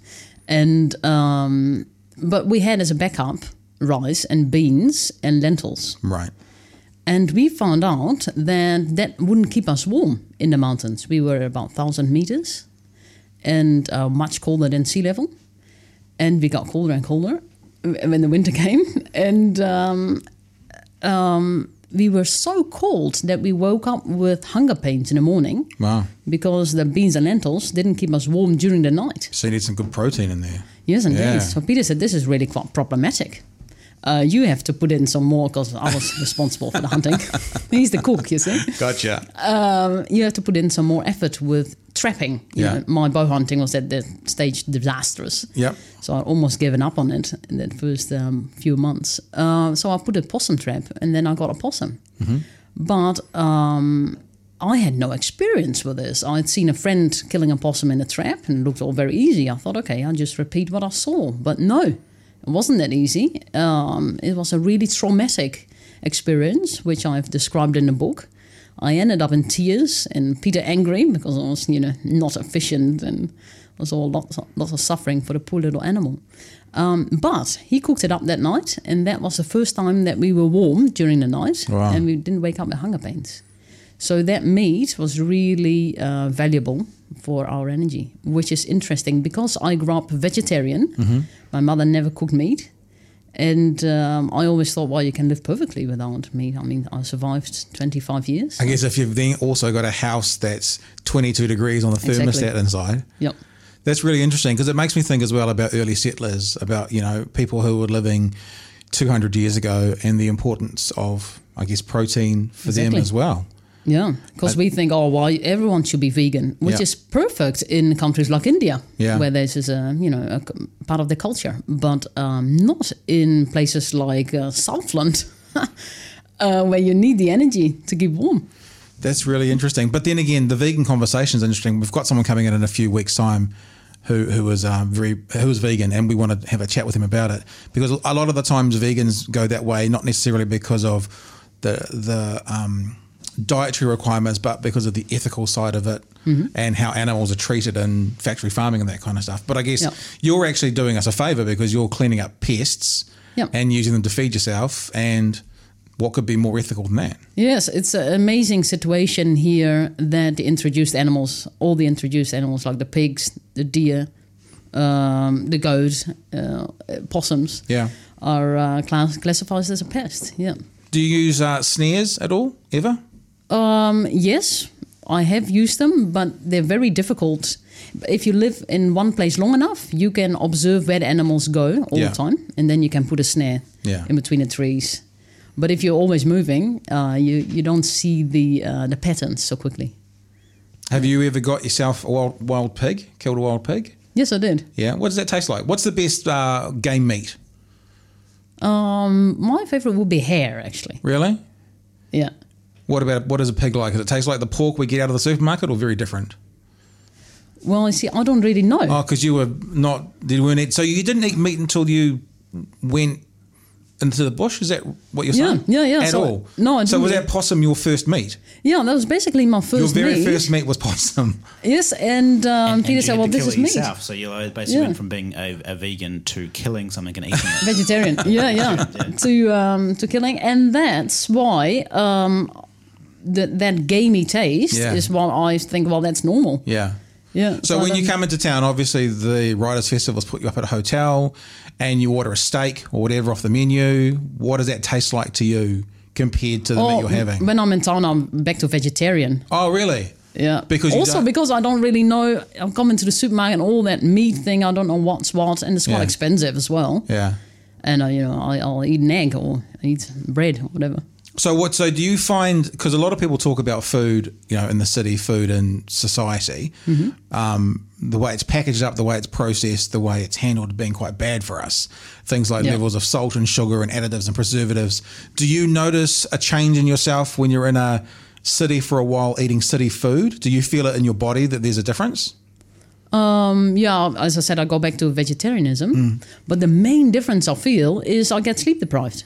And um, but we had as a backup rice and beans and lentils. Right. And we found out that that wouldn't keep us warm in the mountains. We were about 1,000 meters and uh, much colder than sea level. And we got colder and colder when the winter came. And um, um, we were so cold that we woke up with hunger pains in the morning Wow. because the beans and lentils didn't keep us warm during the night. So you need some good protein in there. Yes, indeed. Yeah. So Peter said, This is really quite problematic. Uh, you have to put in some more because I was responsible for the hunting. He's the cook, you see. Gotcha. Um, you have to put in some more effort with trapping. You Yeah. know, my bow hunting was at that stage disastrous. Yep. So I almost given up on it in that first um, few months. Uh, so I put a possum trap and then I got a possum. But um, I had no experience with this. I'd seen a friend killing a possum in a trap and it looked all very easy. I thought, okay, I'll just repeat what I saw. But no, it wasn't that easy. Um, it was a really traumatic experience, which I've described in the book. I ended up in tears and Peter angry because I was, you know, not efficient and was all lots, lots of suffering for the poor little animal. Um, but he cooked it up that night, and that was the first time that we were warm during the night, Wow. and we didn't wake up with hunger pains. So that meat was really uh, valuable for our energy, which is interesting because I grew up vegetarian. My mother never cooked meat. And um, I always thought, well, you can live perfectly without meat. I mean, I survived 25 years. I guess if you've then also got a house that's 22 degrees on the thermostat Exactly. inside, Yep. that's really interesting because it makes me think as well about early settlers, about, you know, people who were living 200 years ago and the importance of, I guess, protein for them as well. Yeah, because we think, oh, well, everyone should be vegan, which Yeah. is perfect in countries like India, Yeah. where this is a you know a part of the culture, but um, not in places like uh, Southland, uh, where you need the energy to keep warm. That's really interesting. But then again, the vegan conversation is interesting. We've got someone coming in in a few weeks' time who who was um, very who was vegan, and we want to have a chat with him about it because a lot of the times vegans go that way, not necessarily because of the the um, dietary requirements, but because of the ethical side of it and how animals are treated in factory farming and that kind of stuff. But I guess Yep. you're actually doing us a favor because you're cleaning up pests Yep. and using them to feed yourself, and what could be more ethical than that? Yes, it's an amazing situation here that the introduced animals, all the introduced animals like the pigs, the deer, um, the goats, uh, possums, Yeah. are uh, class- classified as a pest. Yeah. Do you use uh, snares at all, ever? Um, yes, I have used them, but they're very difficult. If you live in one place long enough, you can observe where the animals go all Yeah. the time, and then you can put a snare Yeah. in between the trees. But if you're always moving, uh, you you don't see the uh, the patterns so quickly. Have you ever got yourself a wild, wild pig? Killed a wild pig? Yes, I did. Yeah. What does that taste like? What's the best uh, game meat? Um, my favorite would be hare, actually. Really? Yeah. What about what is a pig like? Does it taste like the pork we get out of the supermarket, or very different? Well, I see, I don't really know. Oh, because you were not, you weren't eat. So you didn't eat meat until you went into the bush. Is that what you're Yeah, saying? yeah, yeah. yeah. At So- all? no, I So was that possum your first meat? yeah, that was basically my first Your very meat. first meat was possum. Yes, and, um, And- and Peter you said, "Well, this is it meat." yourself. So you basically Yeah. went from being a, a vegan to killing something and eating it. vegetarian yeah yeah to um to killing and that's why um that that gamey taste Yeah. is what i think well that's normal Yeah. yeah So I when you come into town, obviously the Writers Festivals put you up at a hotel, and you order a steak or whatever off the menu. What does that taste like to you compared to the meat Oh, you're having? when i'm in town i'm back to vegetarian oh, really? yeah Because also because i don't really know i'm coming to the supermarket and all that meat thing i don't know what's what and it's quite Yeah. expensive as well Yeah. and uh, you know I, i'll eat an egg or eat bread or whatever So what? So do you find because a lot of people talk about food, you know, in the city, food in society, um, the way it's packaged up, the way it's processed, the way it's handled, being quite bad for us. Things like Yeah. levels of salt and sugar and additives and preservatives. Do you notice a change in yourself when you're in a city for a while eating city food? Do you feel it in your body that there's a difference? Um, yeah, as I said, I go back to vegetarianism. Mm. But the main difference I feel is I get sleep deprived.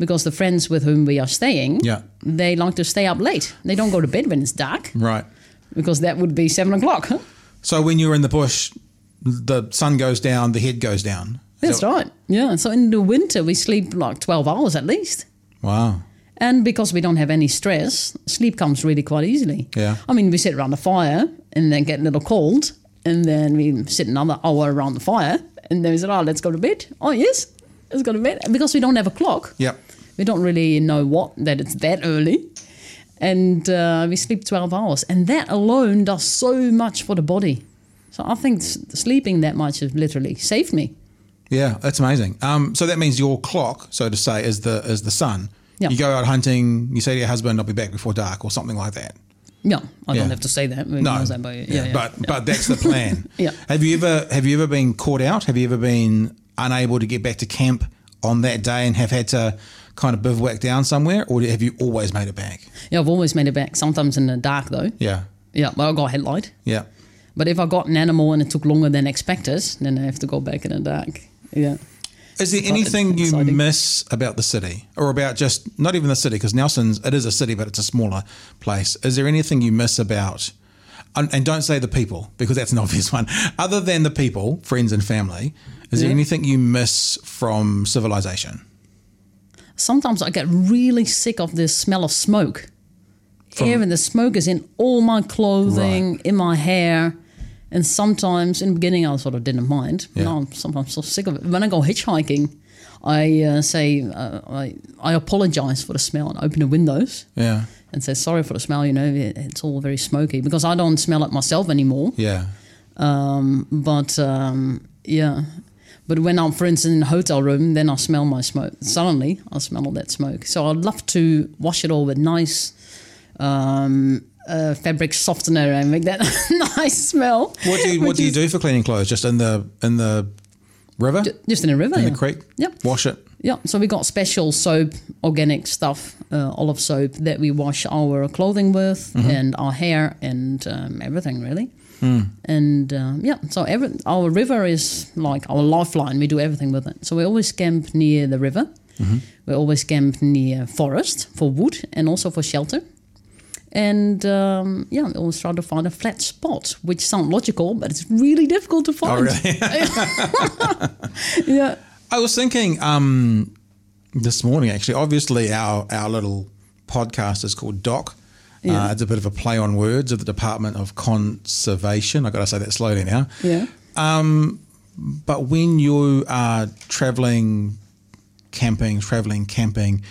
Because the friends with whom we are staying, Yeah. they like to stay up late. They don't go to bed when it's dark, Right. because that would be seven o'clock. Huh? So when you're in the bush, the sun goes down, the head goes down. That's that- right. Yeah. So in the winter, we sleep like 12 hours at least. Wow. And because we don't have any stress, sleep comes really quite easily. Yeah. I mean, we sit around the fire and then get a little cold, and then we sit another hour around the fire, and then we say, "Oh, let's go to bed." Oh, yes, let's go to bed. Because we don't have a clock, Yep. We don't really know what that it's that early, and uh, we sleep twelve hours, and that alone does so much for the body. So I think sleeping that much has literally saved me. Yeah, that's amazing. Um, so that means your clock, so to say, is the is the sun. Yeah. You go out hunting. You say to your husband, "I'll be back before dark," or something like that. Yeah, I Yeah. don't have to say that. No, that, but yeah, yeah, yeah, but but that's the plan. Yeah. Have you ever have you ever been caught out? Have you ever been unable to get back to camp on that day and have had to kind of bivouac down somewhere, or have you always made it back? yeah, I've always made it back. Sometimes in the dark though. Yeah. Yeah, well, I got a headlight. Yeah. But if I got an animal and it took longer than expected, then I have to go back in the dark. Yeah. Is there But anything you exciting. miss about the city, or about just not even the city? Because Nelson's it is a city, but it's a smaller place. Is there anything you miss about? And, and don't say the people because that's an obvious one. Other than the people, friends and family, is there anything you miss from civilization? Sometimes I get really sick of the smell of smoke. Even the smoke is in all my clothing, in my hair. And sometimes in the beginning I sort of didn't mind. Yeah. Now I'm sometimes so sick of it. When I go hitchhiking, I uh, say uh, I, I apologize for the smell and open the windows Yeah. and say sorry for the smell. You know, it, it's all very smoky because I don't smell it myself anymore. Yeah. Um, but um, yeah, but when I'm, for instance, in a hotel room, then I smell my smoke. Suddenly, I smell all that smoke. So I'd love to wash it all with nice um, uh, fabric softener and make that nice smell. What do you What do you do for cleaning clothes? Just in the in the river, Just in a river, in yeah. the creek. Yep. Wash it. Yeah, so we got special soap, organic stuff, uh, olive soap that we wash our clothing with and our hair and um, everything really. And um, yeah, so every, our river is like our lifeline. We do everything with it. So we always camp near the river. We always camp near forest for wood and also for shelter. And um, yeah, we always try to find a flat spot, which sounds logical, but it's really difficult to find. Oh, really? yeah. I was thinking um, this morning, actually. Obviously, our our little podcast is called Doc. Yeah. Uh, it's a bit of a play on words of the Department of Conservation. I've got to say that slowly now. Yeah. But when you are traveling, camping, traveling, camping,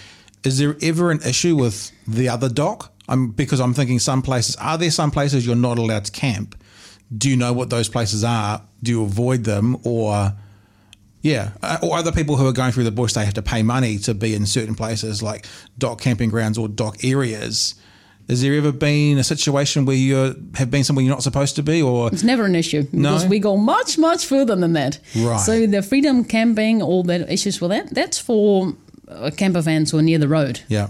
is there ever an issue with the other DOC? I'm because I'm thinking some places are there some places you're not allowed to camp. Do you know what those places are? Do you avoid them or yeah, uh, or other people who are going through the bush they have to pay money to be in certain places like DOC camping grounds or DOC areas. Has there ever been a situation where you have been somewhere you're not supposed to be, or It's never an issue because No? we go much, much further than that. Right. So the freedom camping, all the issues with that, that's for uh, camper vans who are near the road. yeah,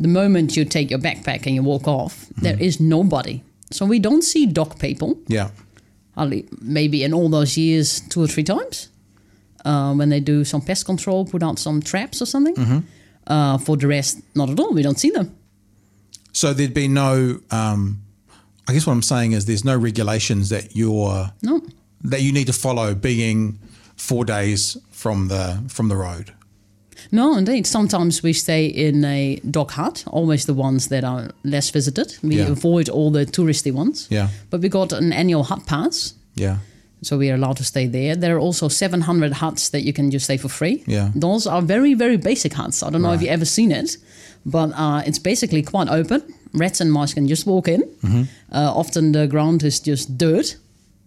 The moment you take your backpack and you walk off, there Mm-hmm. is nobody. So we don't see DOC people. yeah, maybe in all those years, two or three times. Uh, when they do some pest control, put out some traps or something. Mm-hmm. Uh, for the rest, not at all. We don't see them. So there'd be no. Um, I guess what I'm saying is there's no regulations that you're No. that you need to follow being four days from the from the road. No, indeed. Sometimes we stay in a DOC hut, always the ones that are less visited. We Yeah. avoid all the touristy ones. Yeah. But we got an annual hut pass, Yeah, so we are allowed to stay there. There are also 700 huts that you can just stay for free. Yeah. Those are very, very basic huts. I don't know if you've ever seen it, but uh, it's basically quite open. Rats and mice can just walk in. Mm-hmm. Uh, often the ground is just dirt.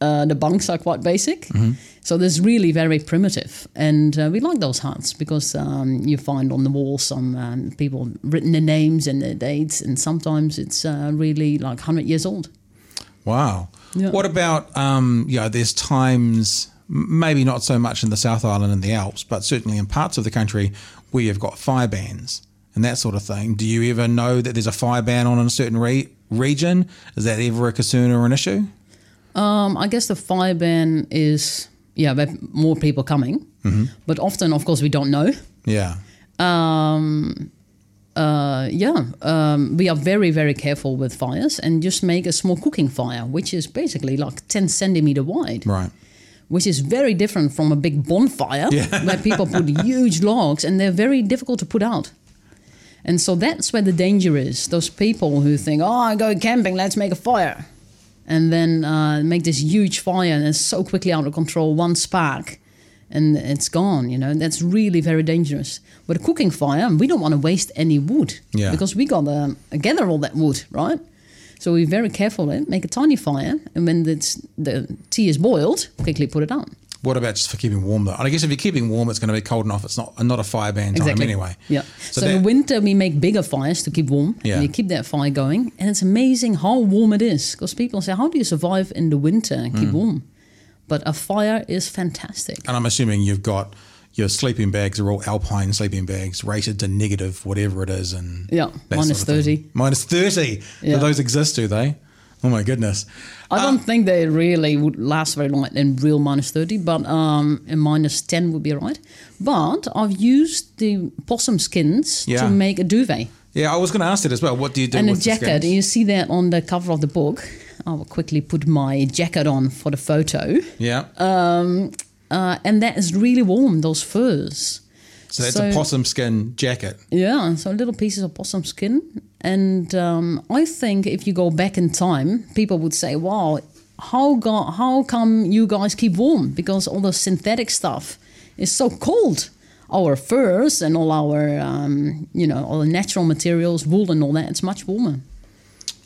Uh, the bunks are quite basic. So this really very primitive. And uh, we like those huts because um, you find on the wall some um, people written their names and their dates. And sometimes it's uh, really like 100 years old. Wow. Yeah. What about um, you know, there's times maybe not so much in the South Island and the Alps, but certainly in parts of the country where you've got fire bans and that sort of thing. Do you ever know that there's a fire ban on in a certain re- region? Is that ever a concern or an issue? Um, I guess the fire ban is, yeah, more people coming. But often, of course, we don't know. Yeah. Uh, yeah, um, we are very, very careful with fires and just make a small cooking fire, which is basically like 10 centimeter wide. Right. which is very different from a big bonfire where people put huge logs and they're very difficult to put out. And so that's where the danger is. Those people who think, oh, I go camping, let's make a fire. And then uh, make this huge fire and it's so quickly out of control, one spark and it's gone, you know. That's really very dangerous. With a cooking fire, we don't want to waste any wood Yeah. because we got to gather all that wood, right? So we're very careful, eh? make a tiny fire, and when the tea is boiled, quickly put it out. What about just for keeping warm though? And I guess if you're keeping warm, it's going to be cold enough. It's not not a fire ban time anyway. Yeah. So, So, that, in winter we make bigger fires to keep warm. Yeah. And you keep that fire going, and it's amazing how warm it is. Because people say, "How do you survive in the winter and keep warm?" But a fire is fantastic. and I'm assuming you've got your sleeping bags are all alpine sleeping bags rated to negative whatever it is and Yeah, minus sort of thing. 30. minus 30 Yeah. do those exist do they oh my goodness I don't think they really would last very long in real minus 30, but um, a minus 10 would be right. But I've used the possum skins Yeah. to make a duvet. yeah I was going to ask that as well what do you do and a jacket. You see that on the cover of the book. I will quickly put my jacket on for the photo. yeah Uh, and that is really warm, those furs. so that's a possum skin jacket Yeah, so little pieces of possum skin. And um, I think if you go back in time, people would say, wow, how, go- how come you guys keep warm? Because all the synthetic stuff is so cold. Our furs and all our, um, you know, all the natural materials, wool and all that, it's much warmer.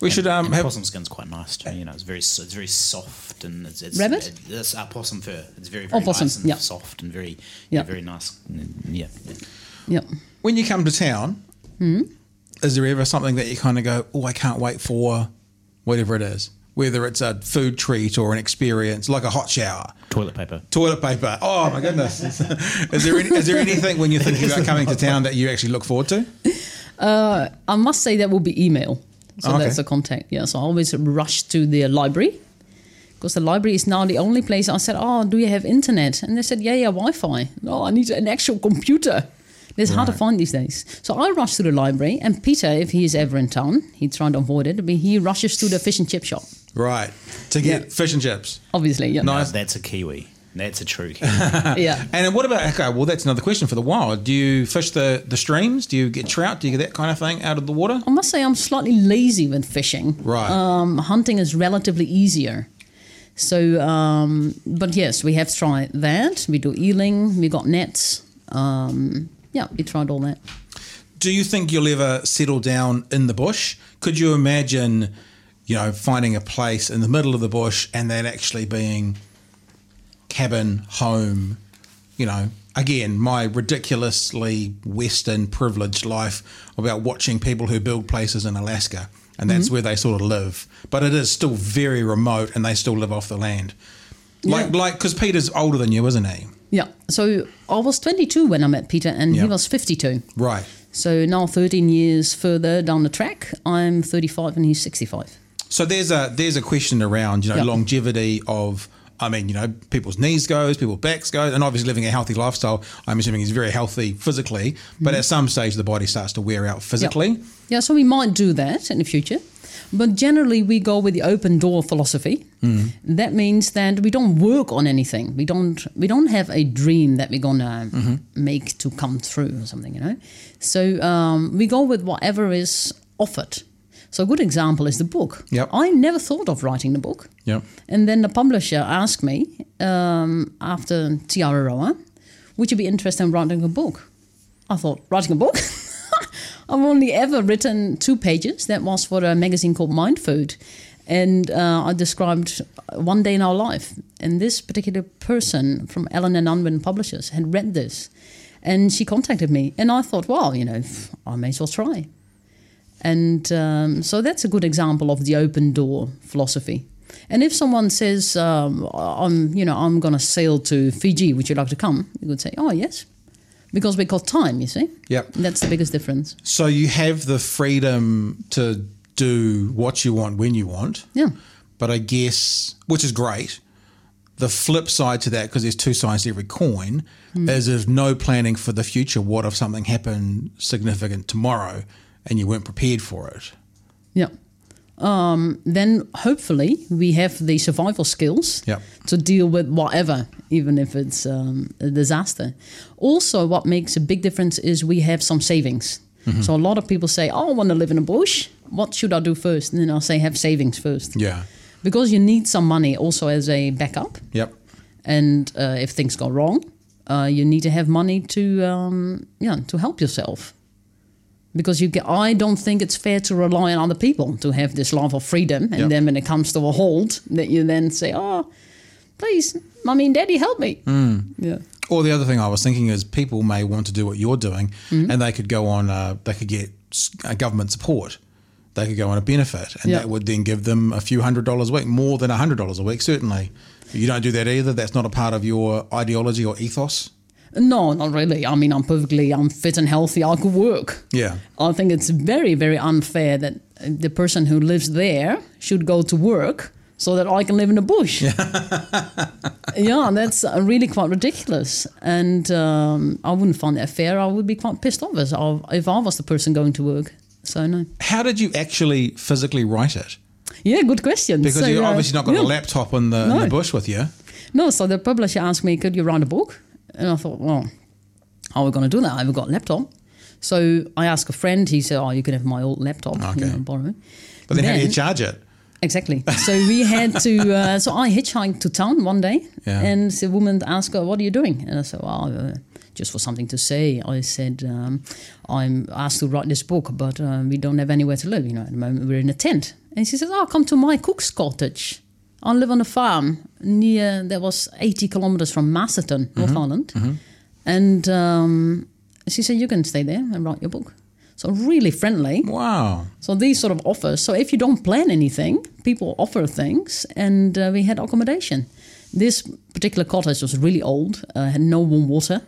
We should um And have possum skin's quite nice too. You know, it's very it's very soft and it's, it's Rabbit? It, it's uh, possum fur. It's very Oh, very possum, nice and yeah. soft and very Yeah. very nice. Mm, Yeah. Yep. when you come to town Hmm? is there ever something that you kind of go oh I can't wait for whatever it is whether it's a food treat or an experience like a hot shower Toilet paper. Toilet paper. Oh my goodness! is there any, is there anything when you're thinking about coming to town that you actually look forward to? I must say that will be email. So Okay. that's a contact. Yeah. So I always rush to the library because the library is now the only place. I said, "Oh, do you have internet?" And they said, "Yeah, yeah, Wi-Fi." No, I need an actual computer. It's hard to find these days. So I rush to the library, and Peter, if he is ever in town, he tried to avoid it, but he rushes to the fish and chip shop. Right to get Yeah. fish and chips. Obviously, yeah, Nice. That's a kiwi. That's a true yeah. And what about okay? Well, that's another question for the wild. Do you fish the the streams? Do you get trout? Do you get that kind of thing out of the water? I must say, I'm slightly lazy with fishing. Right. Um, hunting is relatively easier. So, um, but yes, we have tried that. We do eeling. We got nets. Um, yeah, we tried all that. Do you think you'll ever settle down in the bush? Could you imagine, you know, finding a place in the middle of the bush and that actually being cabin, home, you know, again, my ridiculously Western privileged life about watching people who build places in Alaska and that's mm-hmm. where they sort of live. But it is still very remote and they still live off the land. Like, Yeah. like, because Peter's older than you, isn't he? Yeah. So I was 22 when I met Peter, and he was 52. Right. So now, 13 years further down the track, I'm 35 and he's 65. So there's a there's a question around you know longevity of I mean you know people's knees goes, people's backs goes, and obviously living a healthy lifestyle. I'm assuming he's very healthy physically, but mm. at some stage the body starts to wear out physically. Yeah, so we might do that in the future. But generally, we go with the open door philosophy. Mm. That means that we don't work on anything. We don't. We don't have a dream that we're gonna mm-hmm. make to come true or something. You know. So um, we go with whatever is offered. So a good example is the book. Yep. I never thought of writing the book. Yep. And then the publisher asked me um, after Te Araroa, would you be interested in writing a book? I thought, writing a book? I've only ever written two pages. That was for a magazine called Mind Food. And uh, I described one day in our life. And this particular person from Allen and Unwin Publishers had read this. And she contacted me. And I thought, well, you know, I may as well try. And um, so that's a good example of the open door philosophy. And if someone says, um, "I'm, you know, I'm going to sail to Fiji. Would you like to come?" You would say, "Oh, yes," because we got time. You see. Yep. That's the biggest difference. So you have the freedom to do what you want when you want. Yeah. But I guess, which is great. The flip side to that, because there's two sides to every coin, is if no planning for the future. What if something happened significant tomorrow and you weren't prepared for it? Yeah. Um, then hopefully we have the survival skills Yep. to deal with whatever, even if it's um, a disaster. Also, what makes a big difference is we have some savings. So a lot of people say, "Oh, I want to live in a bush. What should I do first? And then I'll say, "Have savings first, Yeah. because you need some money also as a backup. Yep. And uh, if things go wrong, uh, you need to have money to um, yeah to help yourself. Because you get, I don't think it's fair to rely on other people to have this love of freedom, and Yep. then when it comes to a halt, that you then say, "Oh, please, mommy and daddy, help me." Yeah, Or the other thing I was thinking is people may want to do what you're doing, and they could go on. Uh, they could get uh, government support. They could go on a benefit, and Yeah. that would then give them a few hundred dollars a week, more than a hundred dollars a week, certainly. You don't do that either. That's not a part of your ideology or ethos. No, not really. I mean, I'm perfectly, I'm fit and healthy. I could work. Yeah. I think it's very, very unfair that the person who lives there should go to work so that I can live in the bush. Yeah, that's uh, really quite ridiculous. And um, I wouldn't find that fair. I would be quite pissed off as I- if I was the person going to work. So, no. How did you actually physically write it? Yeah, good question. Because So, you're uh, obviously not got a laptop in the, in the bush with you. No, so the publisher asked me, could you write a book? And I thought, well, how are we going to do that? I haven't got a laptop. So I asked a friend. He said, oh, you can have my old laptop. You Okay. know, borrow it. But then, how do you charge it? Exactly. So we had to. Uh, so I hitchhiked to town one day, Yeah. and the woman asked, her, "What are you doing?" And I said, "Well, uh, just for something to say." I said, um, "I'm asked to write this book, but uh, we don't have anywhere to live. You know, at the moment we're in a tent." And she says, "Oh, come to my cook's cottage. I live on a farm near. That was 80 kilometers from Masterton, North Island." And um, she said, "You can stay there and write your book." So really friendly. Wow. So these sort of offers. So if you don't plan anything, people offer things, and uh, we had accommodation. This particular cottage was really old, uh, had no warm water,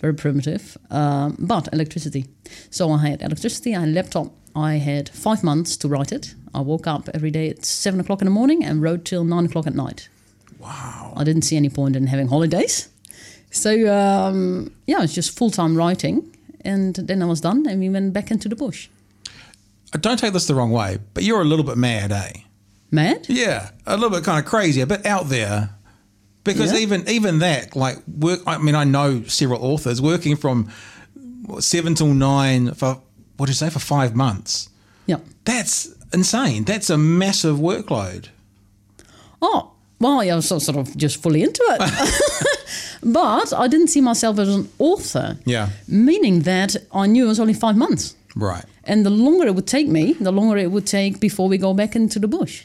very primitive, um, but electricity. So I had electricity, I had a laptop. I had five months to write it. I woke up every day at seven o'clock in the morning and wrote till nine o'clock at night. Wow. I didn't see any point in having holidays. So um, yeah, it's just full time writing, and then I was done, and we went back into the bush. Uh, Don't take this the wrong way, but you're a little bit mad, eh? Mad? Yeah, a little bit kind of crazy, a bit out there. Because Yeah. even even that, like work. I mean, I know several authors working from seven till nine for what do you say for five months. Yeah. That's insane. That's a massive workload. Oh, well, yeah, I was sort of just fully into it. but I didn't see myself as an author. Yeah. Meaning that I knew it was only five months. Right. And the longer it would take me, the longer it would take before we go back into the bush.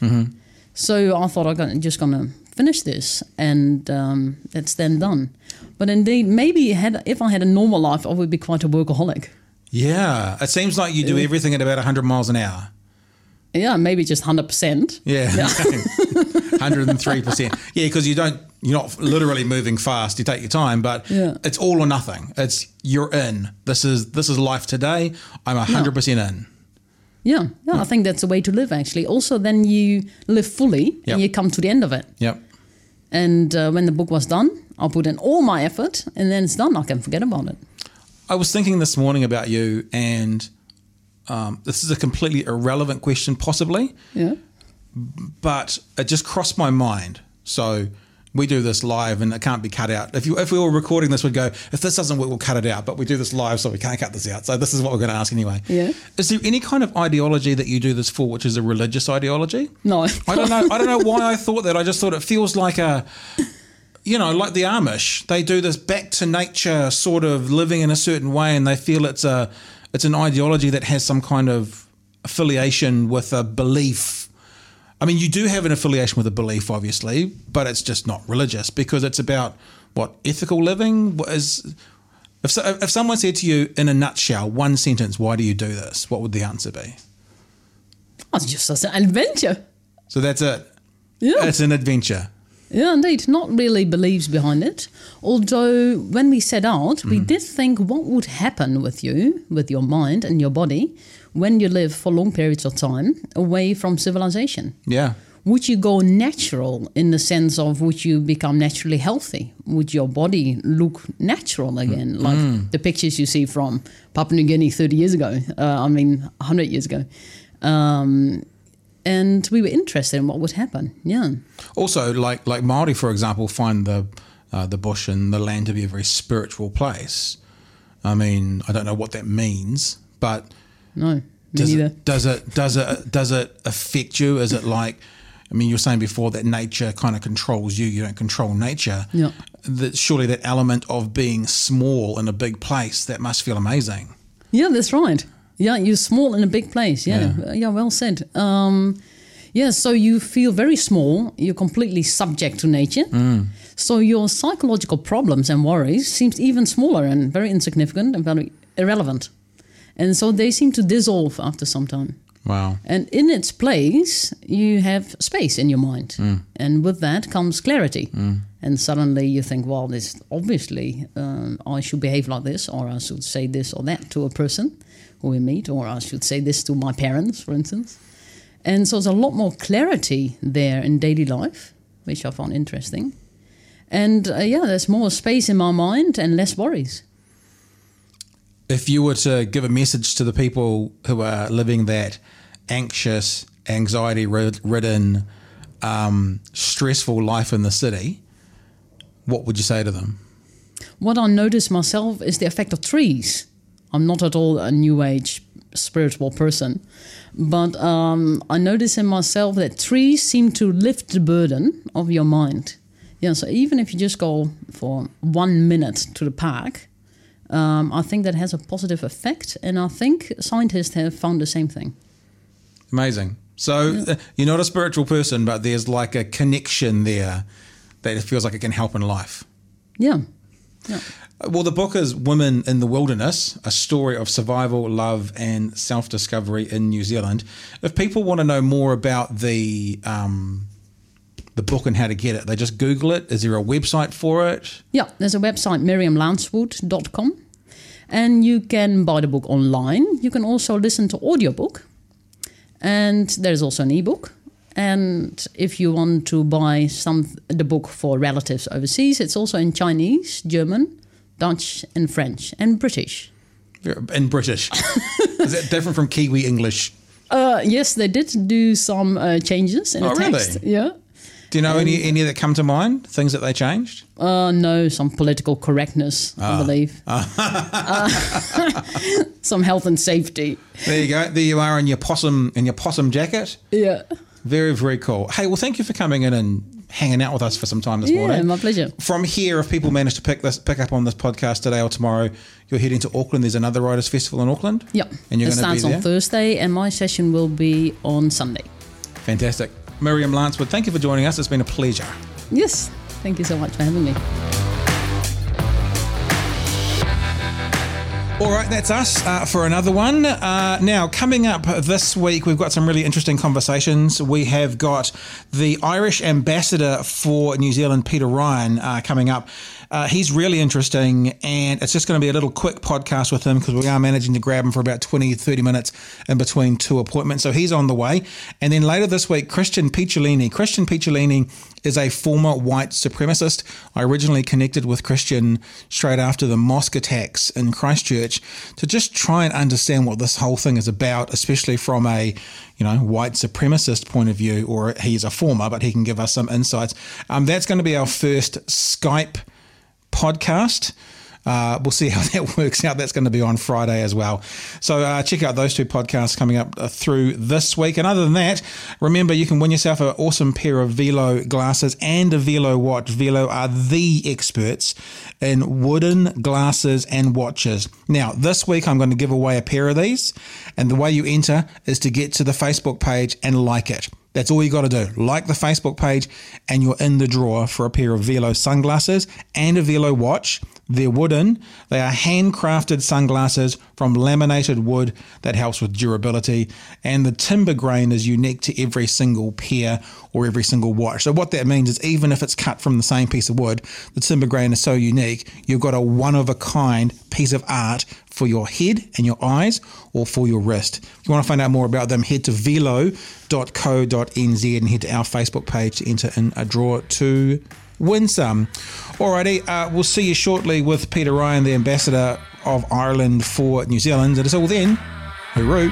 So I thought I'm just to finish this and um, that's then done. But indeed, maybe had, if I had a normal life, I would be quite a workaholic. Yeah. It seems like you do everything at about hundred miles an hour. Yeah, maybe just 100%. Yeah. Hundred and three percent. Yeah, because you don't. You're not literally moving fast. You take your time, but Yeah. it's all or nothing. It's you're in. This is this is life today. I'm hundred percent in. Yeah, yeah, I think that's a way to live actually. Also, then you live fully Yep. and you come to the end of it. Yep. And uh, when the book was done, I'll put in all my effort and then it's done. I can forget about it. I was thinking this morning about you, and um, this is a completely irrelevant question, possibly, Yeah. but it just crossed my mind. So we do this live, and it can't be cut out. If you if we were recording this, we'd go, if this doesn't work, we'll cut it out. But we do this live, so we can't cut this out. So this is what we're going to ask anyway. Yeah. Is there any kind of ideology that you do this for, which is a religious ideology? No. I don't know. I don't know why I thought that. I just thought it feels like a, you know, like the Amish. They do this back to nature sort of living in a certain way, and they feel it's a, it's an ideology that has some kind of affiliation with a belief. I mean, you do have an affiliation with a belief, obviously, but it's just not religious because it's about what ethical living What is. If, so, if someone said to you in a nutshell, one sentence, why do you do this? What would the answer be? Oh, it's just an adventure. So that's it. Yeah. It's an adventure. Yeah, indeed. Not really beliefs behind it. Although, when we set out, we did think what would happen with you, with your mind and your body, when you live for long periods of time away from civilization. Yeah. Would you go natural in the sense of would you become naturally healthy? Would your body look natural again? Like the pictures you see from Papua New Guinea 30 years ago, uh, I mean, 100 years ago. Um, and we were interested in what would happen. Yeah. Also, like like Maori, for example, find the uh, the bush and the land to be a very spiritual place. I mean, I don't know what that means, but No, me does neither. it, does it does it does it affect you? Is it like? I mean, you were saying before that nature kind of controls you. You don't control nature. Yeah. That surely that element of being small in a big place that must feel amazing. Yeah, that's right. Yeah, you're small in a big place. Yeah, Uh, yeah, well said. Um, yeah, so you feel very small. You're completely subject to nature. So your psychological problems and worries seems even smaller and very insignificant and very irrelevant. And so they seem to dissolve after some time. Wow. And in its place, you have space in your mind. And with that comes clarity. And suddenly you think, well, this obviously um, I should behave like this, or I should say this or that to a person we meet, or I should say this to my parents, for instance. And so there's a lot more clarity there in daily life, which I found interesting. And uh, yeah, there's more space in my mind and less worries. If you were to give a message to the people who are living that anxious, anxiety ridden, um, stressful life in the city, what would you say to them? What I notice myself is the effect of trees. I'm not at all a new age spiritual person, but um, I notice in myself that trees seem to lift the burden of your mind. Yeah, so even if you just go for one minute to the park, um, I think that has a positive effect, and I think scientists have found the same thing. Amazing. So uh, you're not a spiritual person, but there's like a connection there that it feels like it can help in life. Yeah, yeah. Well, the book is Woman in the Wilderness, a story of survival, love, and self discovery in New Zealand. If people want to know more about the um, the book and how to get it, they just Google it. Is there a website for it? Yeah, there's a website, miriamlancewood.com, and you can buy the book online. You can also listen to audiobook, and there's also an ebook. And if you want to buy some the book for relatives overseas, it's also in Chinese, German, Dutch, and French, and British. In British. is that different from Kiwi English? Uh, yes, they did do some uh, changes in Oh, the text. really? Yeah. Do you know any, any that come to mind? Things that they changed? Uh, no, some political correctness, I believe. Uh, some health and safety. There you go. There you are in your possum in your possum jacket. Yeah. Very, very cool. Hey, well, thank you for coming in and hanging out with us for some time this Yeah, morning. my pleasure. From here, if people manage to pick this, pick up on this podcast today or tomorrow, you're heading to Auckland. There's another Writers Festival in Auckland. Yeah. and you're going to be there. It starts on Thursday, and my session will be on Sunday. Fantastic, Miriam Lancewood. Thank you for joining us. It's been a pleasure. Yes. Thank you so much for having me. All right, that's us uh, for another one. Uh, now, coming up this week, we've got some really interesting conversations. We have got the Irish ambassador for New Zealand, Peter Ryan, uh, coming up. Uh, he's really interesting, and it's just going to be a little quick podcast with him because we are managing to grab him for about 20, 30 minutes in between two appointments. So he's on the way. And then later this week, Christian Picciolini. Christian Picciolini is a former white supremacist. I originally connected with Christian straight after the mosque attacks in Christchurch to just try and understand what this whole thing is about, especially from a you know white supremacist point of view. Or he's a former, but he can give us some insights. Um, that's going to be our first Skype podcast. Uh, we'll see how that works out. That's going to be on Friday as well. So uh, check out those two podcasts coming up uh, through this week. And other than that, remember you can win yourself an awesome pair of Velo glasses and a Velo watch. Velo are the experts in wooden glasses and watches. Now, this week I'm going to give away a pair of these. And the way you enter is to get to the Facebook page and like it. That's all you got to do. Like the Facebook page, and you're in the drawer for a pair of Velo sunglasses and a Velo watch. They're wooden. They are handcrafted sunglasses from laminated wood that helps with durability. And the timber grain is unique to every single pair or every single watch. So, what that means is even if it's cut from the same piece of wood, the timber grain is so unique, you've got a one of a kind piece of art for your head and your eyes or for your wrist. If you want to find out more about them, head to velo.co.nz and head to our Facebook page to enter in a draw to win some. Alrighty, uh, we'll see you shortly with Peter Ryan, the ambassador of Ireland for New Zealand. And until then, hooroo.